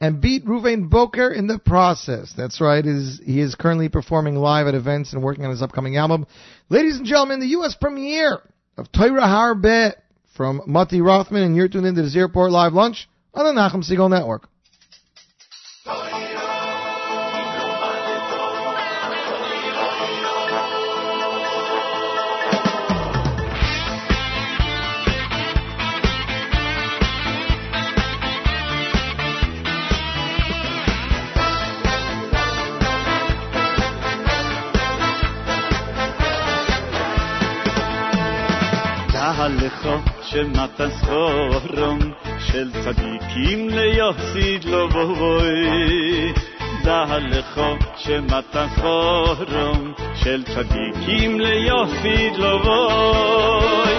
and beat Ruvain Boker in the process. That's right. Is he is currently performing live at events and working on his upcoming album. Ladies and gentlemen, the U.S. premiere of Torah Harbe from Mati Rothman, and you're tuned into the Z Report Live Lunch on the Nachum Segal Network. מהלכו שמתן סחורום של צדיקים ליוסיד לו בואי דהלכו שמתן סחורום של צדיקים ליוסיד לו בואי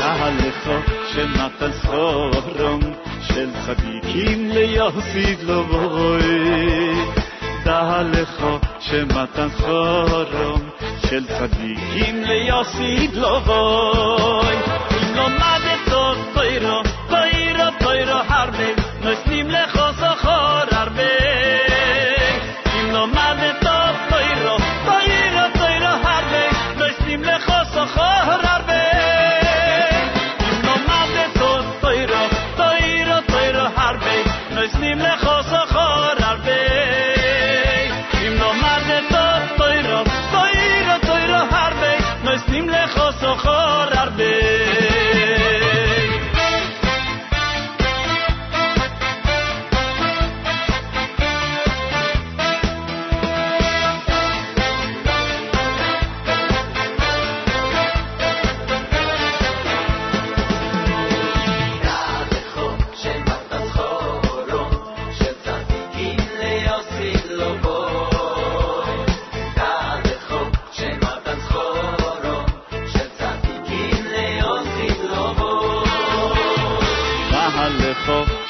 דהלכו שמתן סחורום של צדיקים ליוסיד לו בואי דהלכו שמתן סחורום چل فدی گیم لیا سید لغای این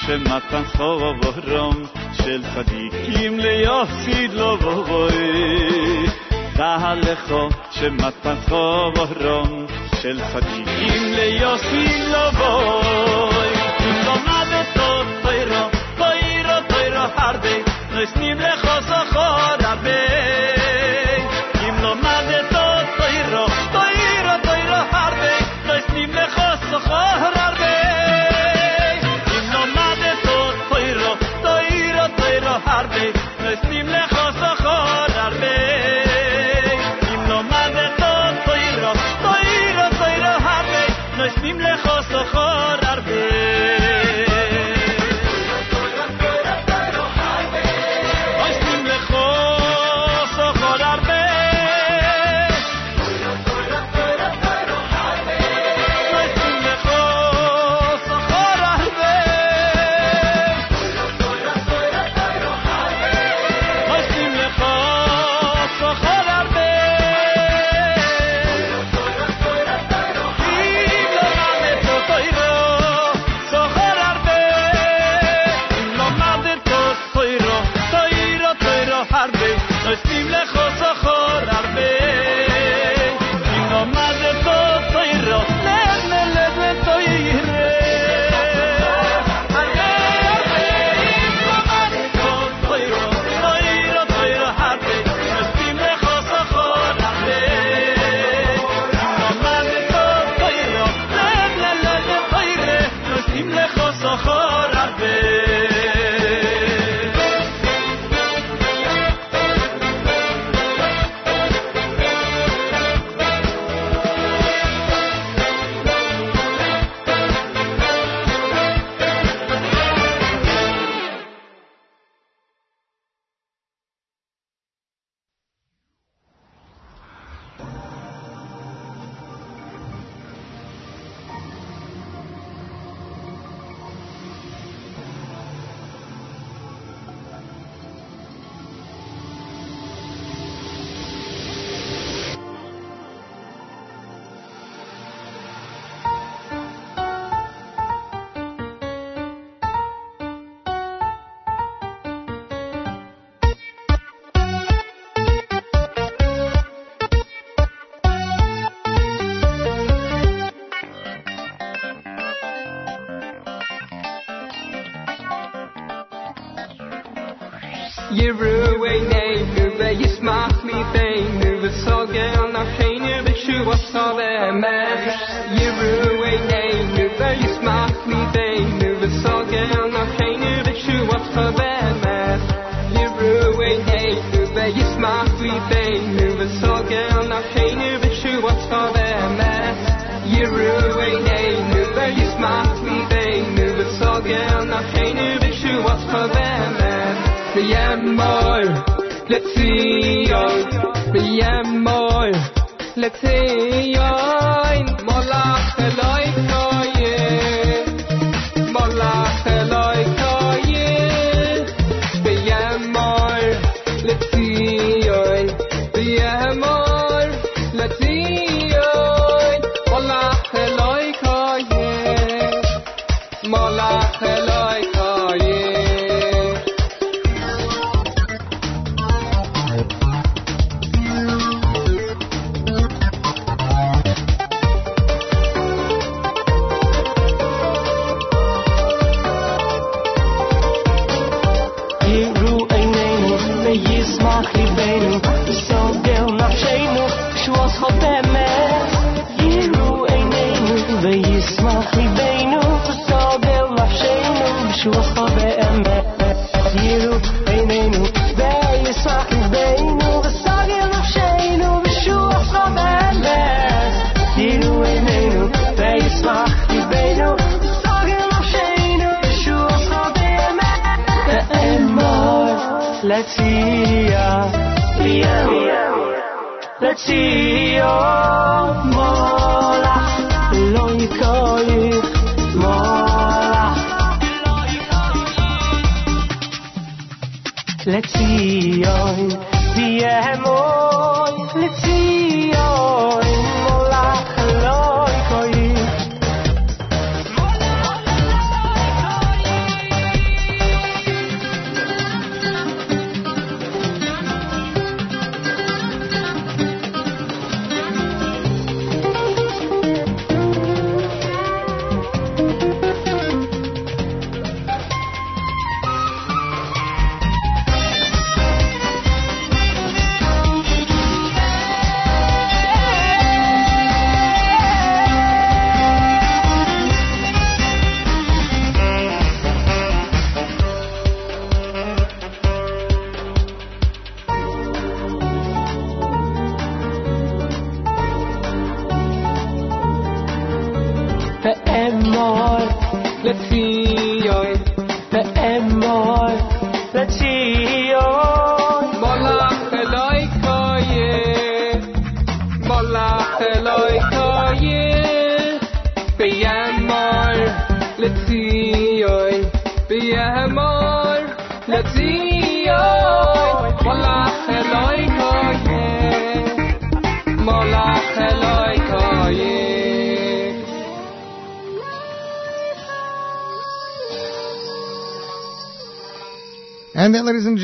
שמתן סחור ובורום של צדיקים ליוסיד לו בורוי. תהלכו שמתן סחור ובורום של צדיקים ליוסיד לו בורוי. תלומדת עוד פוירו, פוירו, פוירו הרבה, נשנים לכו סחור הרבה.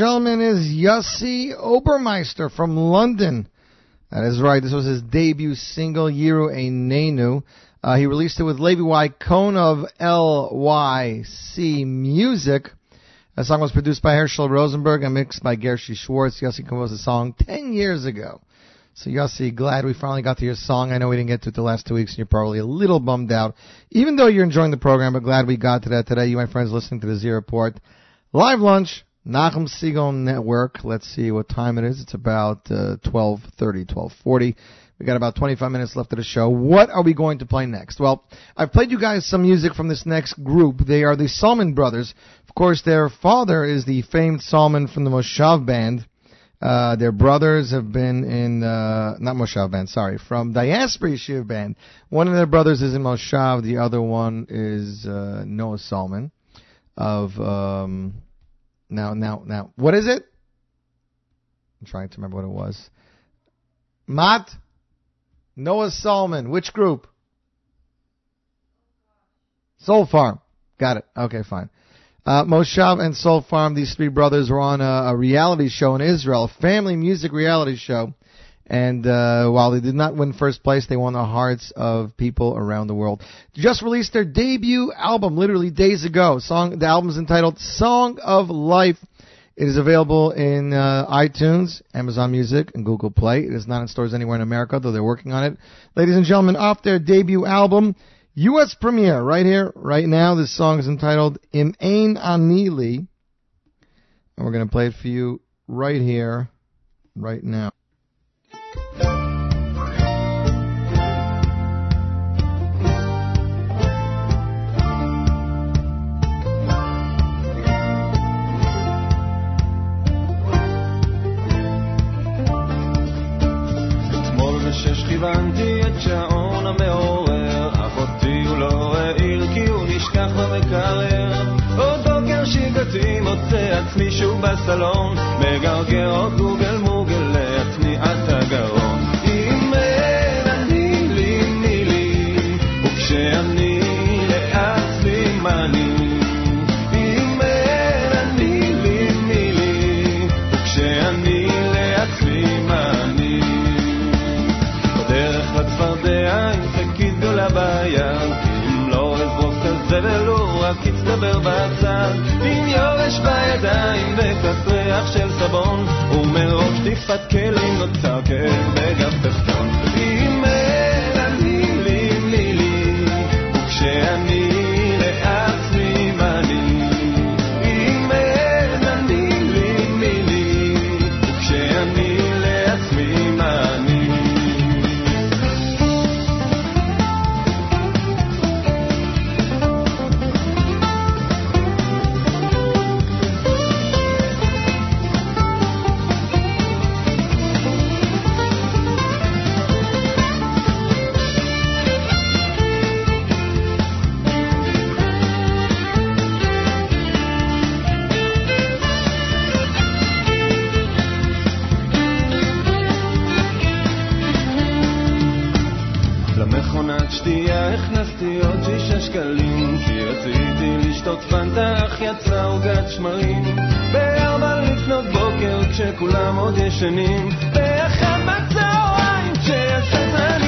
Gentlemen, is Yossi Obermeister from London. That is right. This was his debut single, Yiru Einenu. Uh, he released it with Levi Y. Of LYC Music. The song was produced by Herschel Rosenberg and mixed by Gershi Schwartz. Yossi composed the song 10 years ago. So Yossi, glad we finally got to your song. I know we didn't get to it the last two weeks and you're probably a little bummed out. Even though you're enjoying the program, but glad we got to that today. You, my friends, listening to the Z Report. Live lunch, Nachum Segal Network. Let's see what time it is. It's about uh, 12.30, 12.40. We got about 25 minutes left of the show. What are we going to play next? Well, I've played you guys some music from this next group. They are the Solomon Brothers. Of course, their father is the famed Solomon from the Moshav Band. Uh, their brothers have been in, uh, not Moshav Band, sorry, from Diaspora Yeshiva Band. One of their brothers is in Moshav, the other one is uh, Noah Solomon of, um, now, now, now, what is it? I'm trying to remember what it was. Matt? Noah Solomon. Which group? Soul Farm. Got it. Okay, fine. Uh, Moshav and Soul Farm, these three brothers were on a, a reality show in Israel, a family music reality show. And uh, while they did not win first place, they won the hearts of people around the world. Just released their debut album literally days ago. Song, the album is entitled "Song of Life." It is available in uh, iTunes, Amazon Music, and Google Play. It is not in stores anywhere in America, though they're working on it. Ladies and gentlemen, off their debut album, U.S. premiere, right here, right now. This song is entitled "Im Ein Anili," and we're going to play it for you right here, right now. כיוונתי את שעון המעורר, אחותי הוא לא העיר כי הוא נשכח במקרר. עוד בוקר שיגעתי מוצא עצמי שוב בסלון, מגרגר עוד גוגל רק יצטבר בצד. עם יורש בידיים וכף ריח של סבון ומרוב שטיפת כלים נוצר כאב בגב הכנסתי עוד שישה שקלים כי רציתי לשתות פנטה אך יצא עוגת שמרים. בארבע לפנות בוקר כשכולם עוד ישנים באחד בצהריים כשהשטנים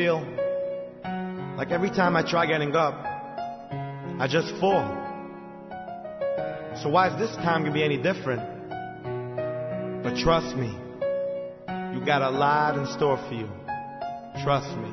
feel like every time I try getting up, I just fall? So why is this time gonna be any different? But trust me, you got a lot in store for you. Trust me.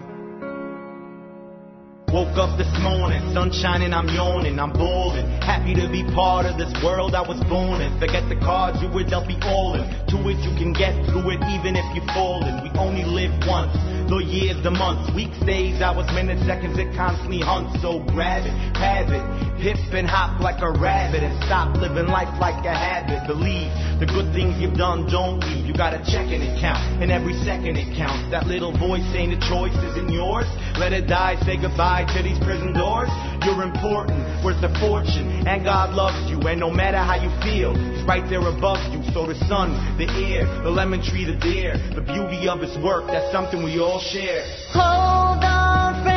Woke up this morning, sun shining, I'm yawning, I'm balling. Happy to be part of this world I was born in. Forget the cards you were dealt, be all in. To it you can get through it even if you're falling. We only live once, the years, the months, weeks, days, hours, minutes, seconds, it constantly hunts. So grab it, have it, hip and hop like a rabbit, and stop living life like a habit. Believe the good things you've done, don't leave. You got a checking account, and every second it counts. That little voice saying the choice isn't yours. Let it die, say goodbye to these prison doors. You're important, worth a fortune, and God loves you. And no matter how you feel, right there above you. So the sun, the air, the lemon tree, the deer, the beauty of its work, that's something we all share. Hold on, friend,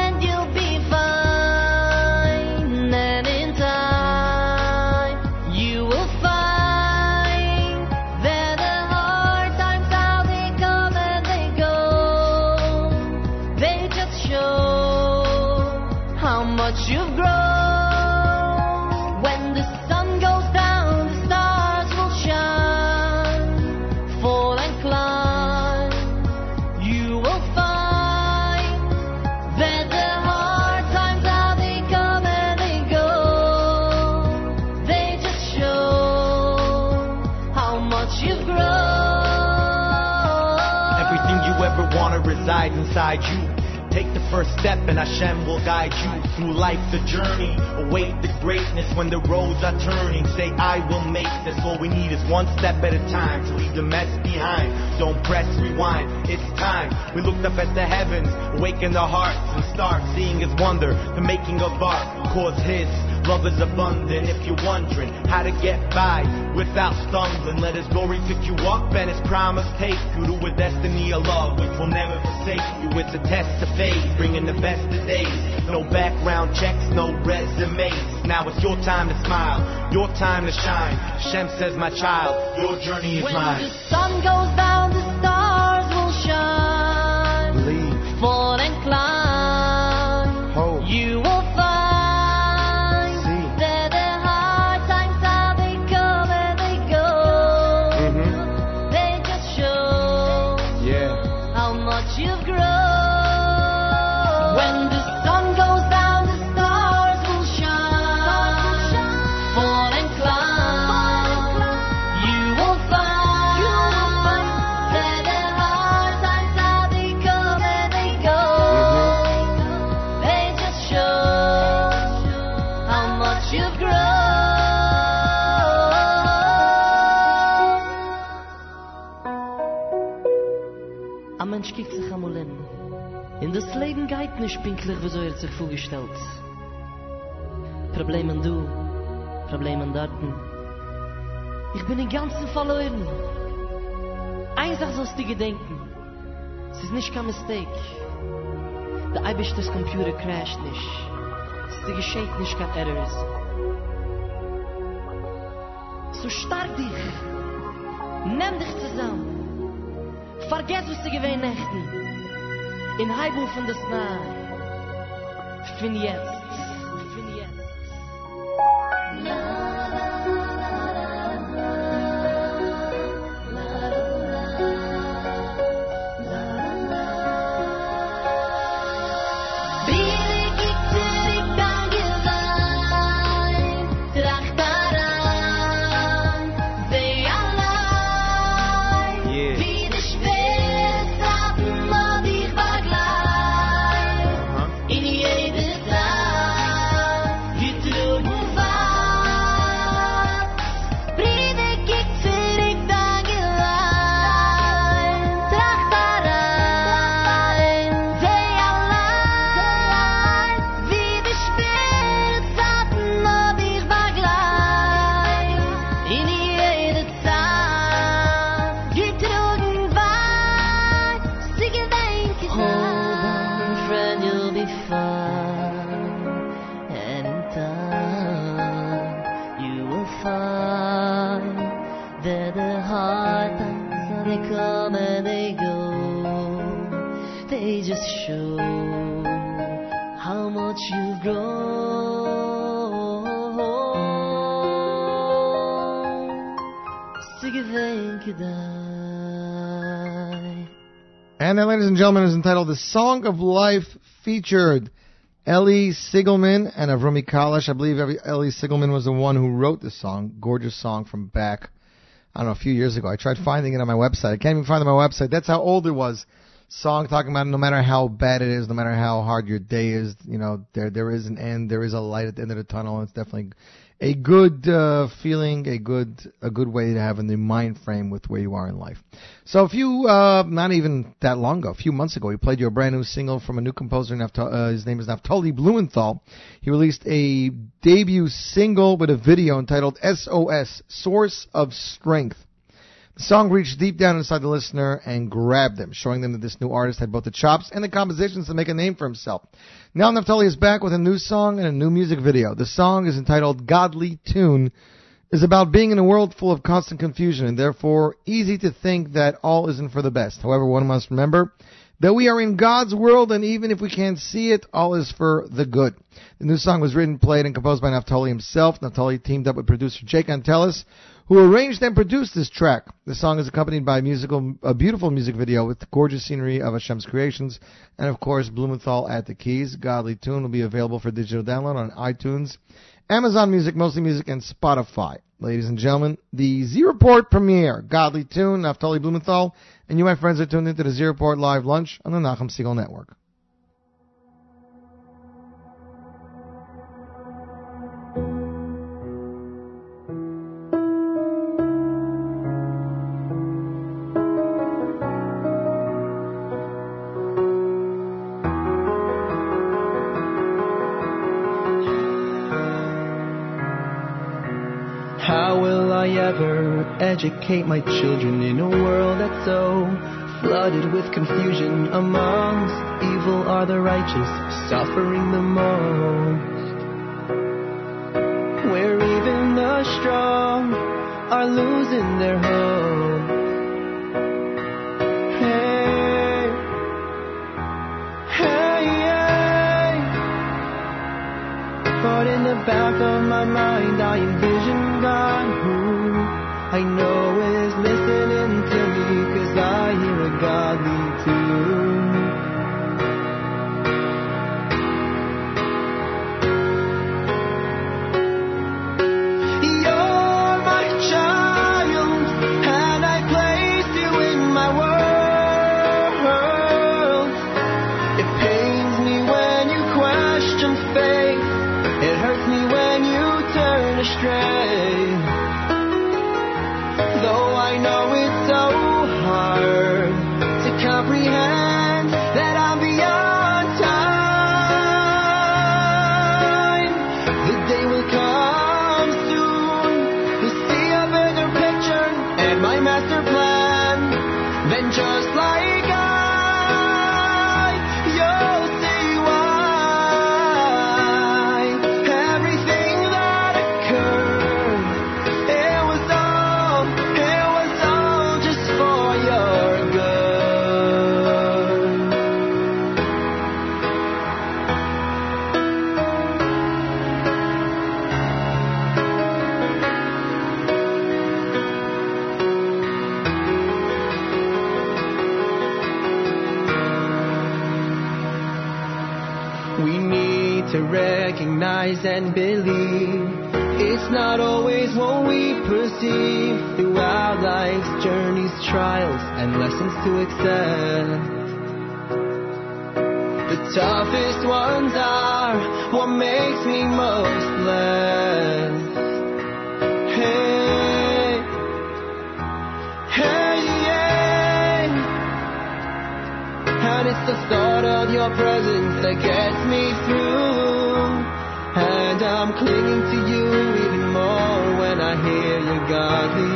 first step and Hashem will guide you through life, the journey. Await the greatness when the roads are turning. Say, I will make this. All we need is one step at a time to leave the mess behind. Don't press rewind. It's time. We looked up at the heavens, awaken the hearts and start seeing His wonder. The making of art, cause His love is abundant. If you're wondering how to get by without stumbling, let His glory pick you up and His promise take you to a destiny of love which will never forsake you. It's a test of faith, bringing the best of days. No background checks, no resumes. Now it's your time to smile, your time to shine. Shem says, my child, your journey is When mine. the sun goes down, the stars will shine. Nicht pinklich, wieso er sich vorgestellt. Problemen du, Problemen dorten. Ich bin den ganzen verloren. Eins Sache sollst du gedenken. Es ist nicht kein Mistake. Der Eibisch des Computer crasht nicht. Es ist gescheit nicht kein Errors. So stark dich. Nimm dich zusammen. Vergess, was du gewähnt. In Heibung von des Nahe. Fin And that, ladies and gentlemen, is entitled The Song of Life featured Ellie Sigelman and Avrumi Kalash. I believe Ellie Siegelman was the one who wrote this song. Gorgeous song from back, I don't know, a few years ago. I tried finding it on my website. I can't even find it on my website. That's how old it was. Song talking about no matter how bad it is, no matter how hard your day is, you know, there there is an end, there is a light at the end of the tunnel. It's definitely a good uh, feeling, a good a good way to have a new mind frame with where you are in life. So a few, uh, not even that long ago, a few months ago, we played you a brand new single from a new composer. Naftali, uh, his name is Naftali Blumenthal. He released a debut single with a video entitled SOS, Source of Strength. The song reached deep down inside the listener and grabbed them, showing them that this new artist had both the chops and the compositions to make a name for himself. Now Naftali is back with a new song and a new music video. The song is entitled Godly Tune, is about being in a world full of constant confusion and therefore easy to think that all isn't for the best. However, one must remember that we are in God's world and even if we can't see it, all is for the good. The new song was written, played, and composed by Naftali himself. Naftali teamed up with producer Jake Antelis, who arranged and produced this track. The song is accompanied by a musical, a beautiful music video with the gorgeous scenery of Hashem's creations, and of course Blumenthal at the keys. Godly Tune will be available for digital download on iTunes, Amazon Music, Mostly Music, and Spotify. Ladies and gentlemen, the Z Report premiere, Godly Tune, Naftali Blumenthal, and you, my friends, are tuned into the Z Report live lunch on the Nachum Segal Network. Educate my children in a world that's so flooded with confusion? Amongst evil are the righteous, suffering the most. Where even the strong are losing their hope. Hey, hey. But in the back of my mind, I envision deep through our life's journeys, trials, and lessons to accept. The toughest ones are what makes me most blessed. Hey, hey, yeah. And it's the thought of your presence that gets me through. And I'm clinging to you even more when I hear. God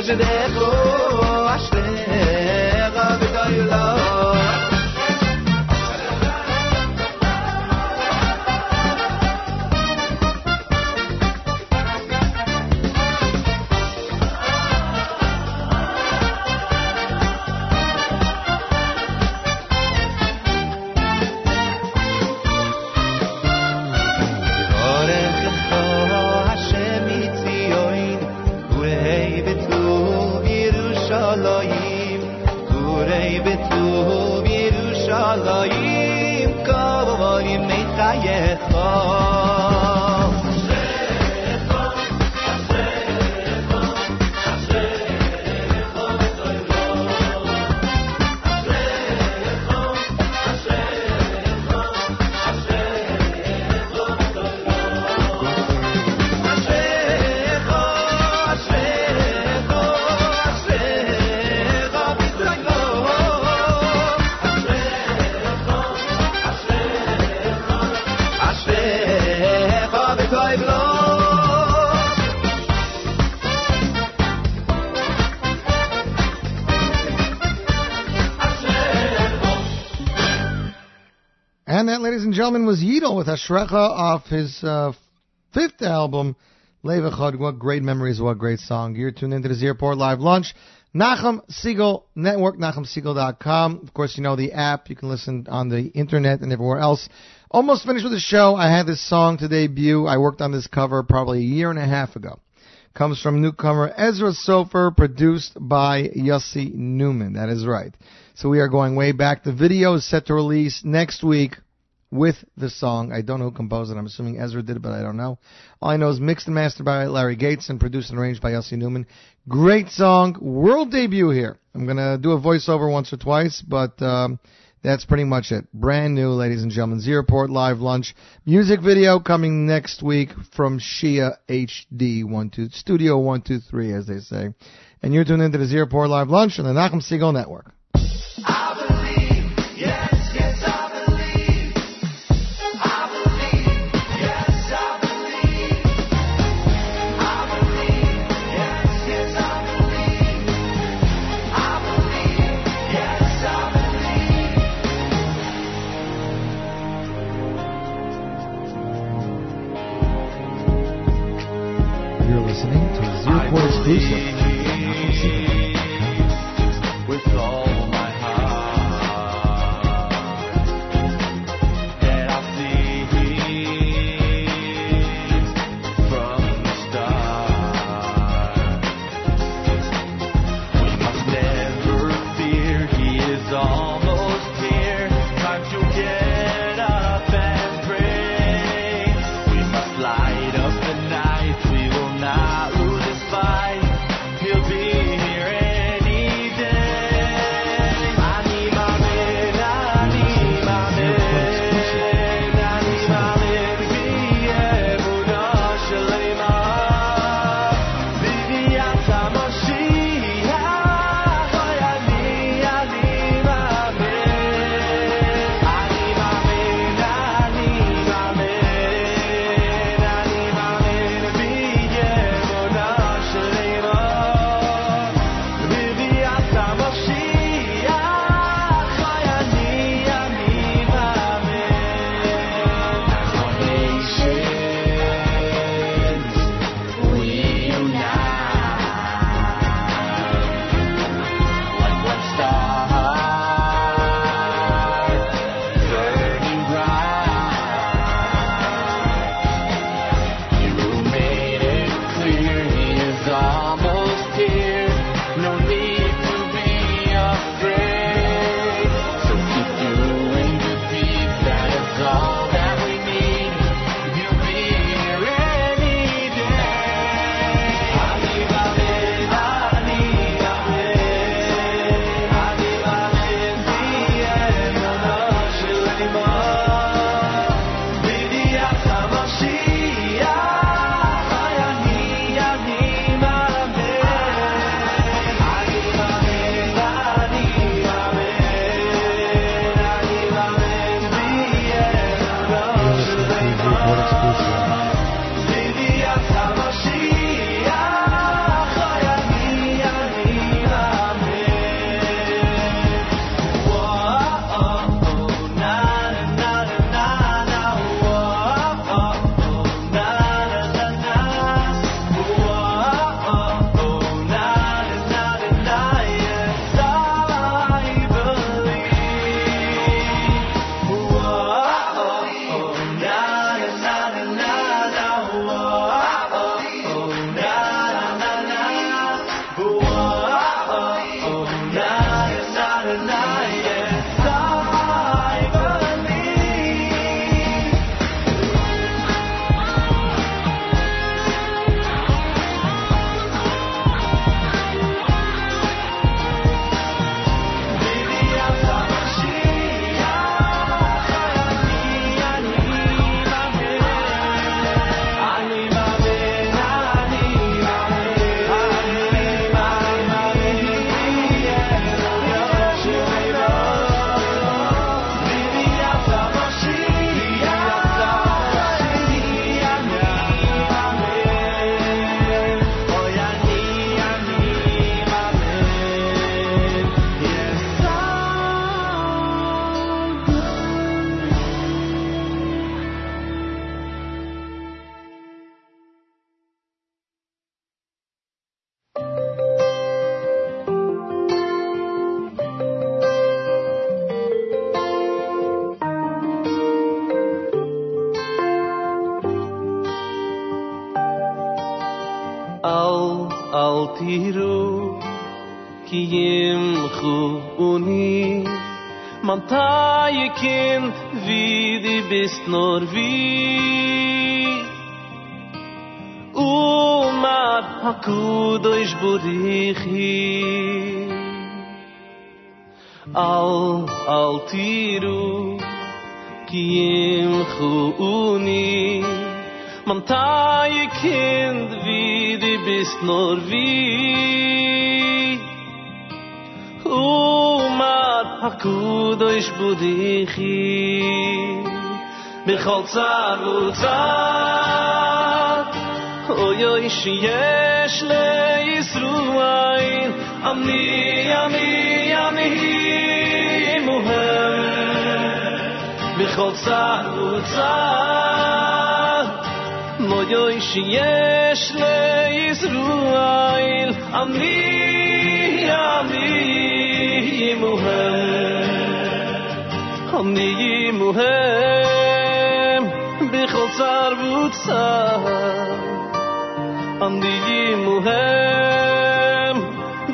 אשריך אשריך Was Yidel with Ashrecha off his uh, fifth album, Levachad. What great memories, what great song. You're tuned into the Z Report Live Lunch. Nachum Segal Network, NachumSegal.com. Of course, you know the app. You can listen on the internet and everywhere else. Almost finished with the show. I had this song to debut. I worked on this cover probably a year and a half ago. Comes from newcomer Ezra Sofer, produced by Yossi Newman. That is right. So we are going way back. The video is set to release next week with the song. I don't know who composed it. I'm assuming Ezra did it, but I don't know. All I know is mixed and mastered by Larry Gates and produced and arranged by Elsie Newman. Great song. World debut here. I'm going to do a voiceover once or twice, but um, that's pretty much it. Brand new, ladies and gentlemen. Z Report Live Lunch. Music video coming next week from Shia HD, one, two, Studio 123, as they say. And you're tuned into the Z Report Live Lunch on the Nachum Segal Network. Listening to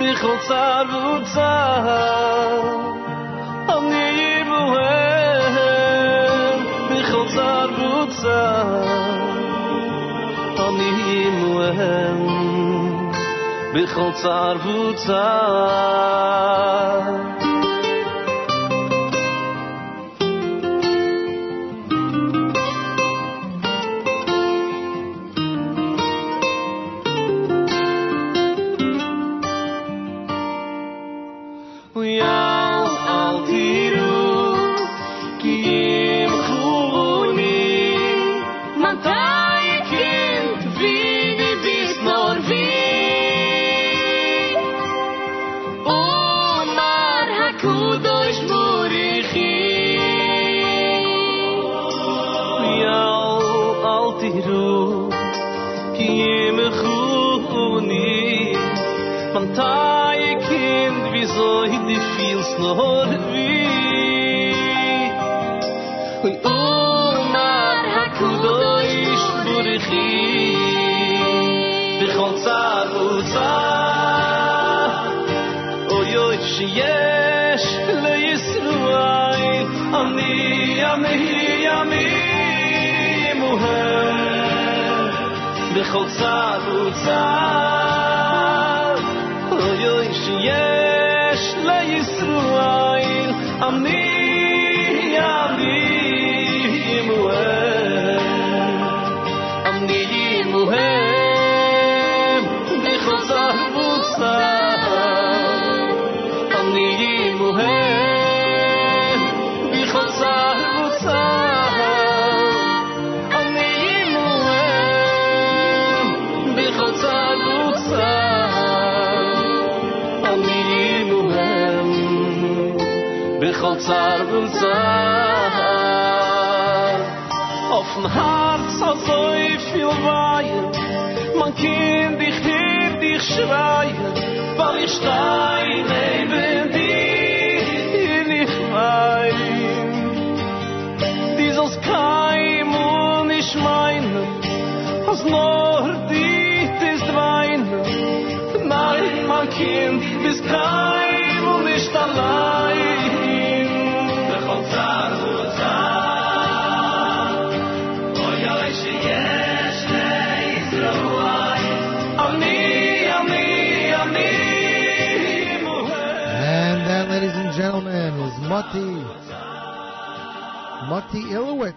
Ik hoop dat het goed zal. Om die moe. Ik hoop dat het goed het. Ami, ami muhem Bechol tzar utzar Oy oy sheyesh le Yisruail bichol tzar utzar Auf'n Herz hat so viel Weihen Man kann dich hier, dich schreien Weil ich stein neben dir. Nicht wein Die soll's kein und ich meine Was nur dit ist weinen. Nein, mein Kind, bist kein gentlemen, is Mati. Mati Ilowitz.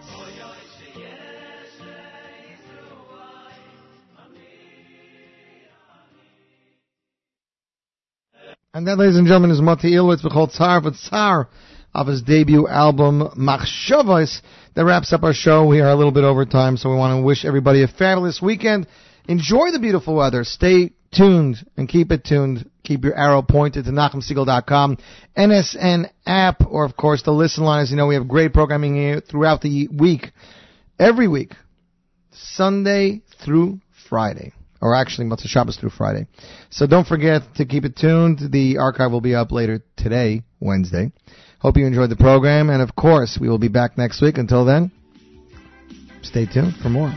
And that, ladies and gentlemen, is Mati Ilowitz B'chol Tzar V'Tzar of his debut album Machshavos. That wraps up our show. We are a little bit over time, so we want to wish everybody a fabulous weekend. Enjoy the beautiful weather. Stay tuned and keep it tuned. Keep your arrow pointed to NachumSegal.com, NSN app, or of course the listen line. As you know, we have great programming here throughout the week, every week, Sunday through Friday, or actually Motzei Shabbos through Friday. So don't forget to keep it tuned. The archive will be up later today, Wednesday. Hope you enjoyed the program, and of course, we will be back next week. Until then, stay tuned for more.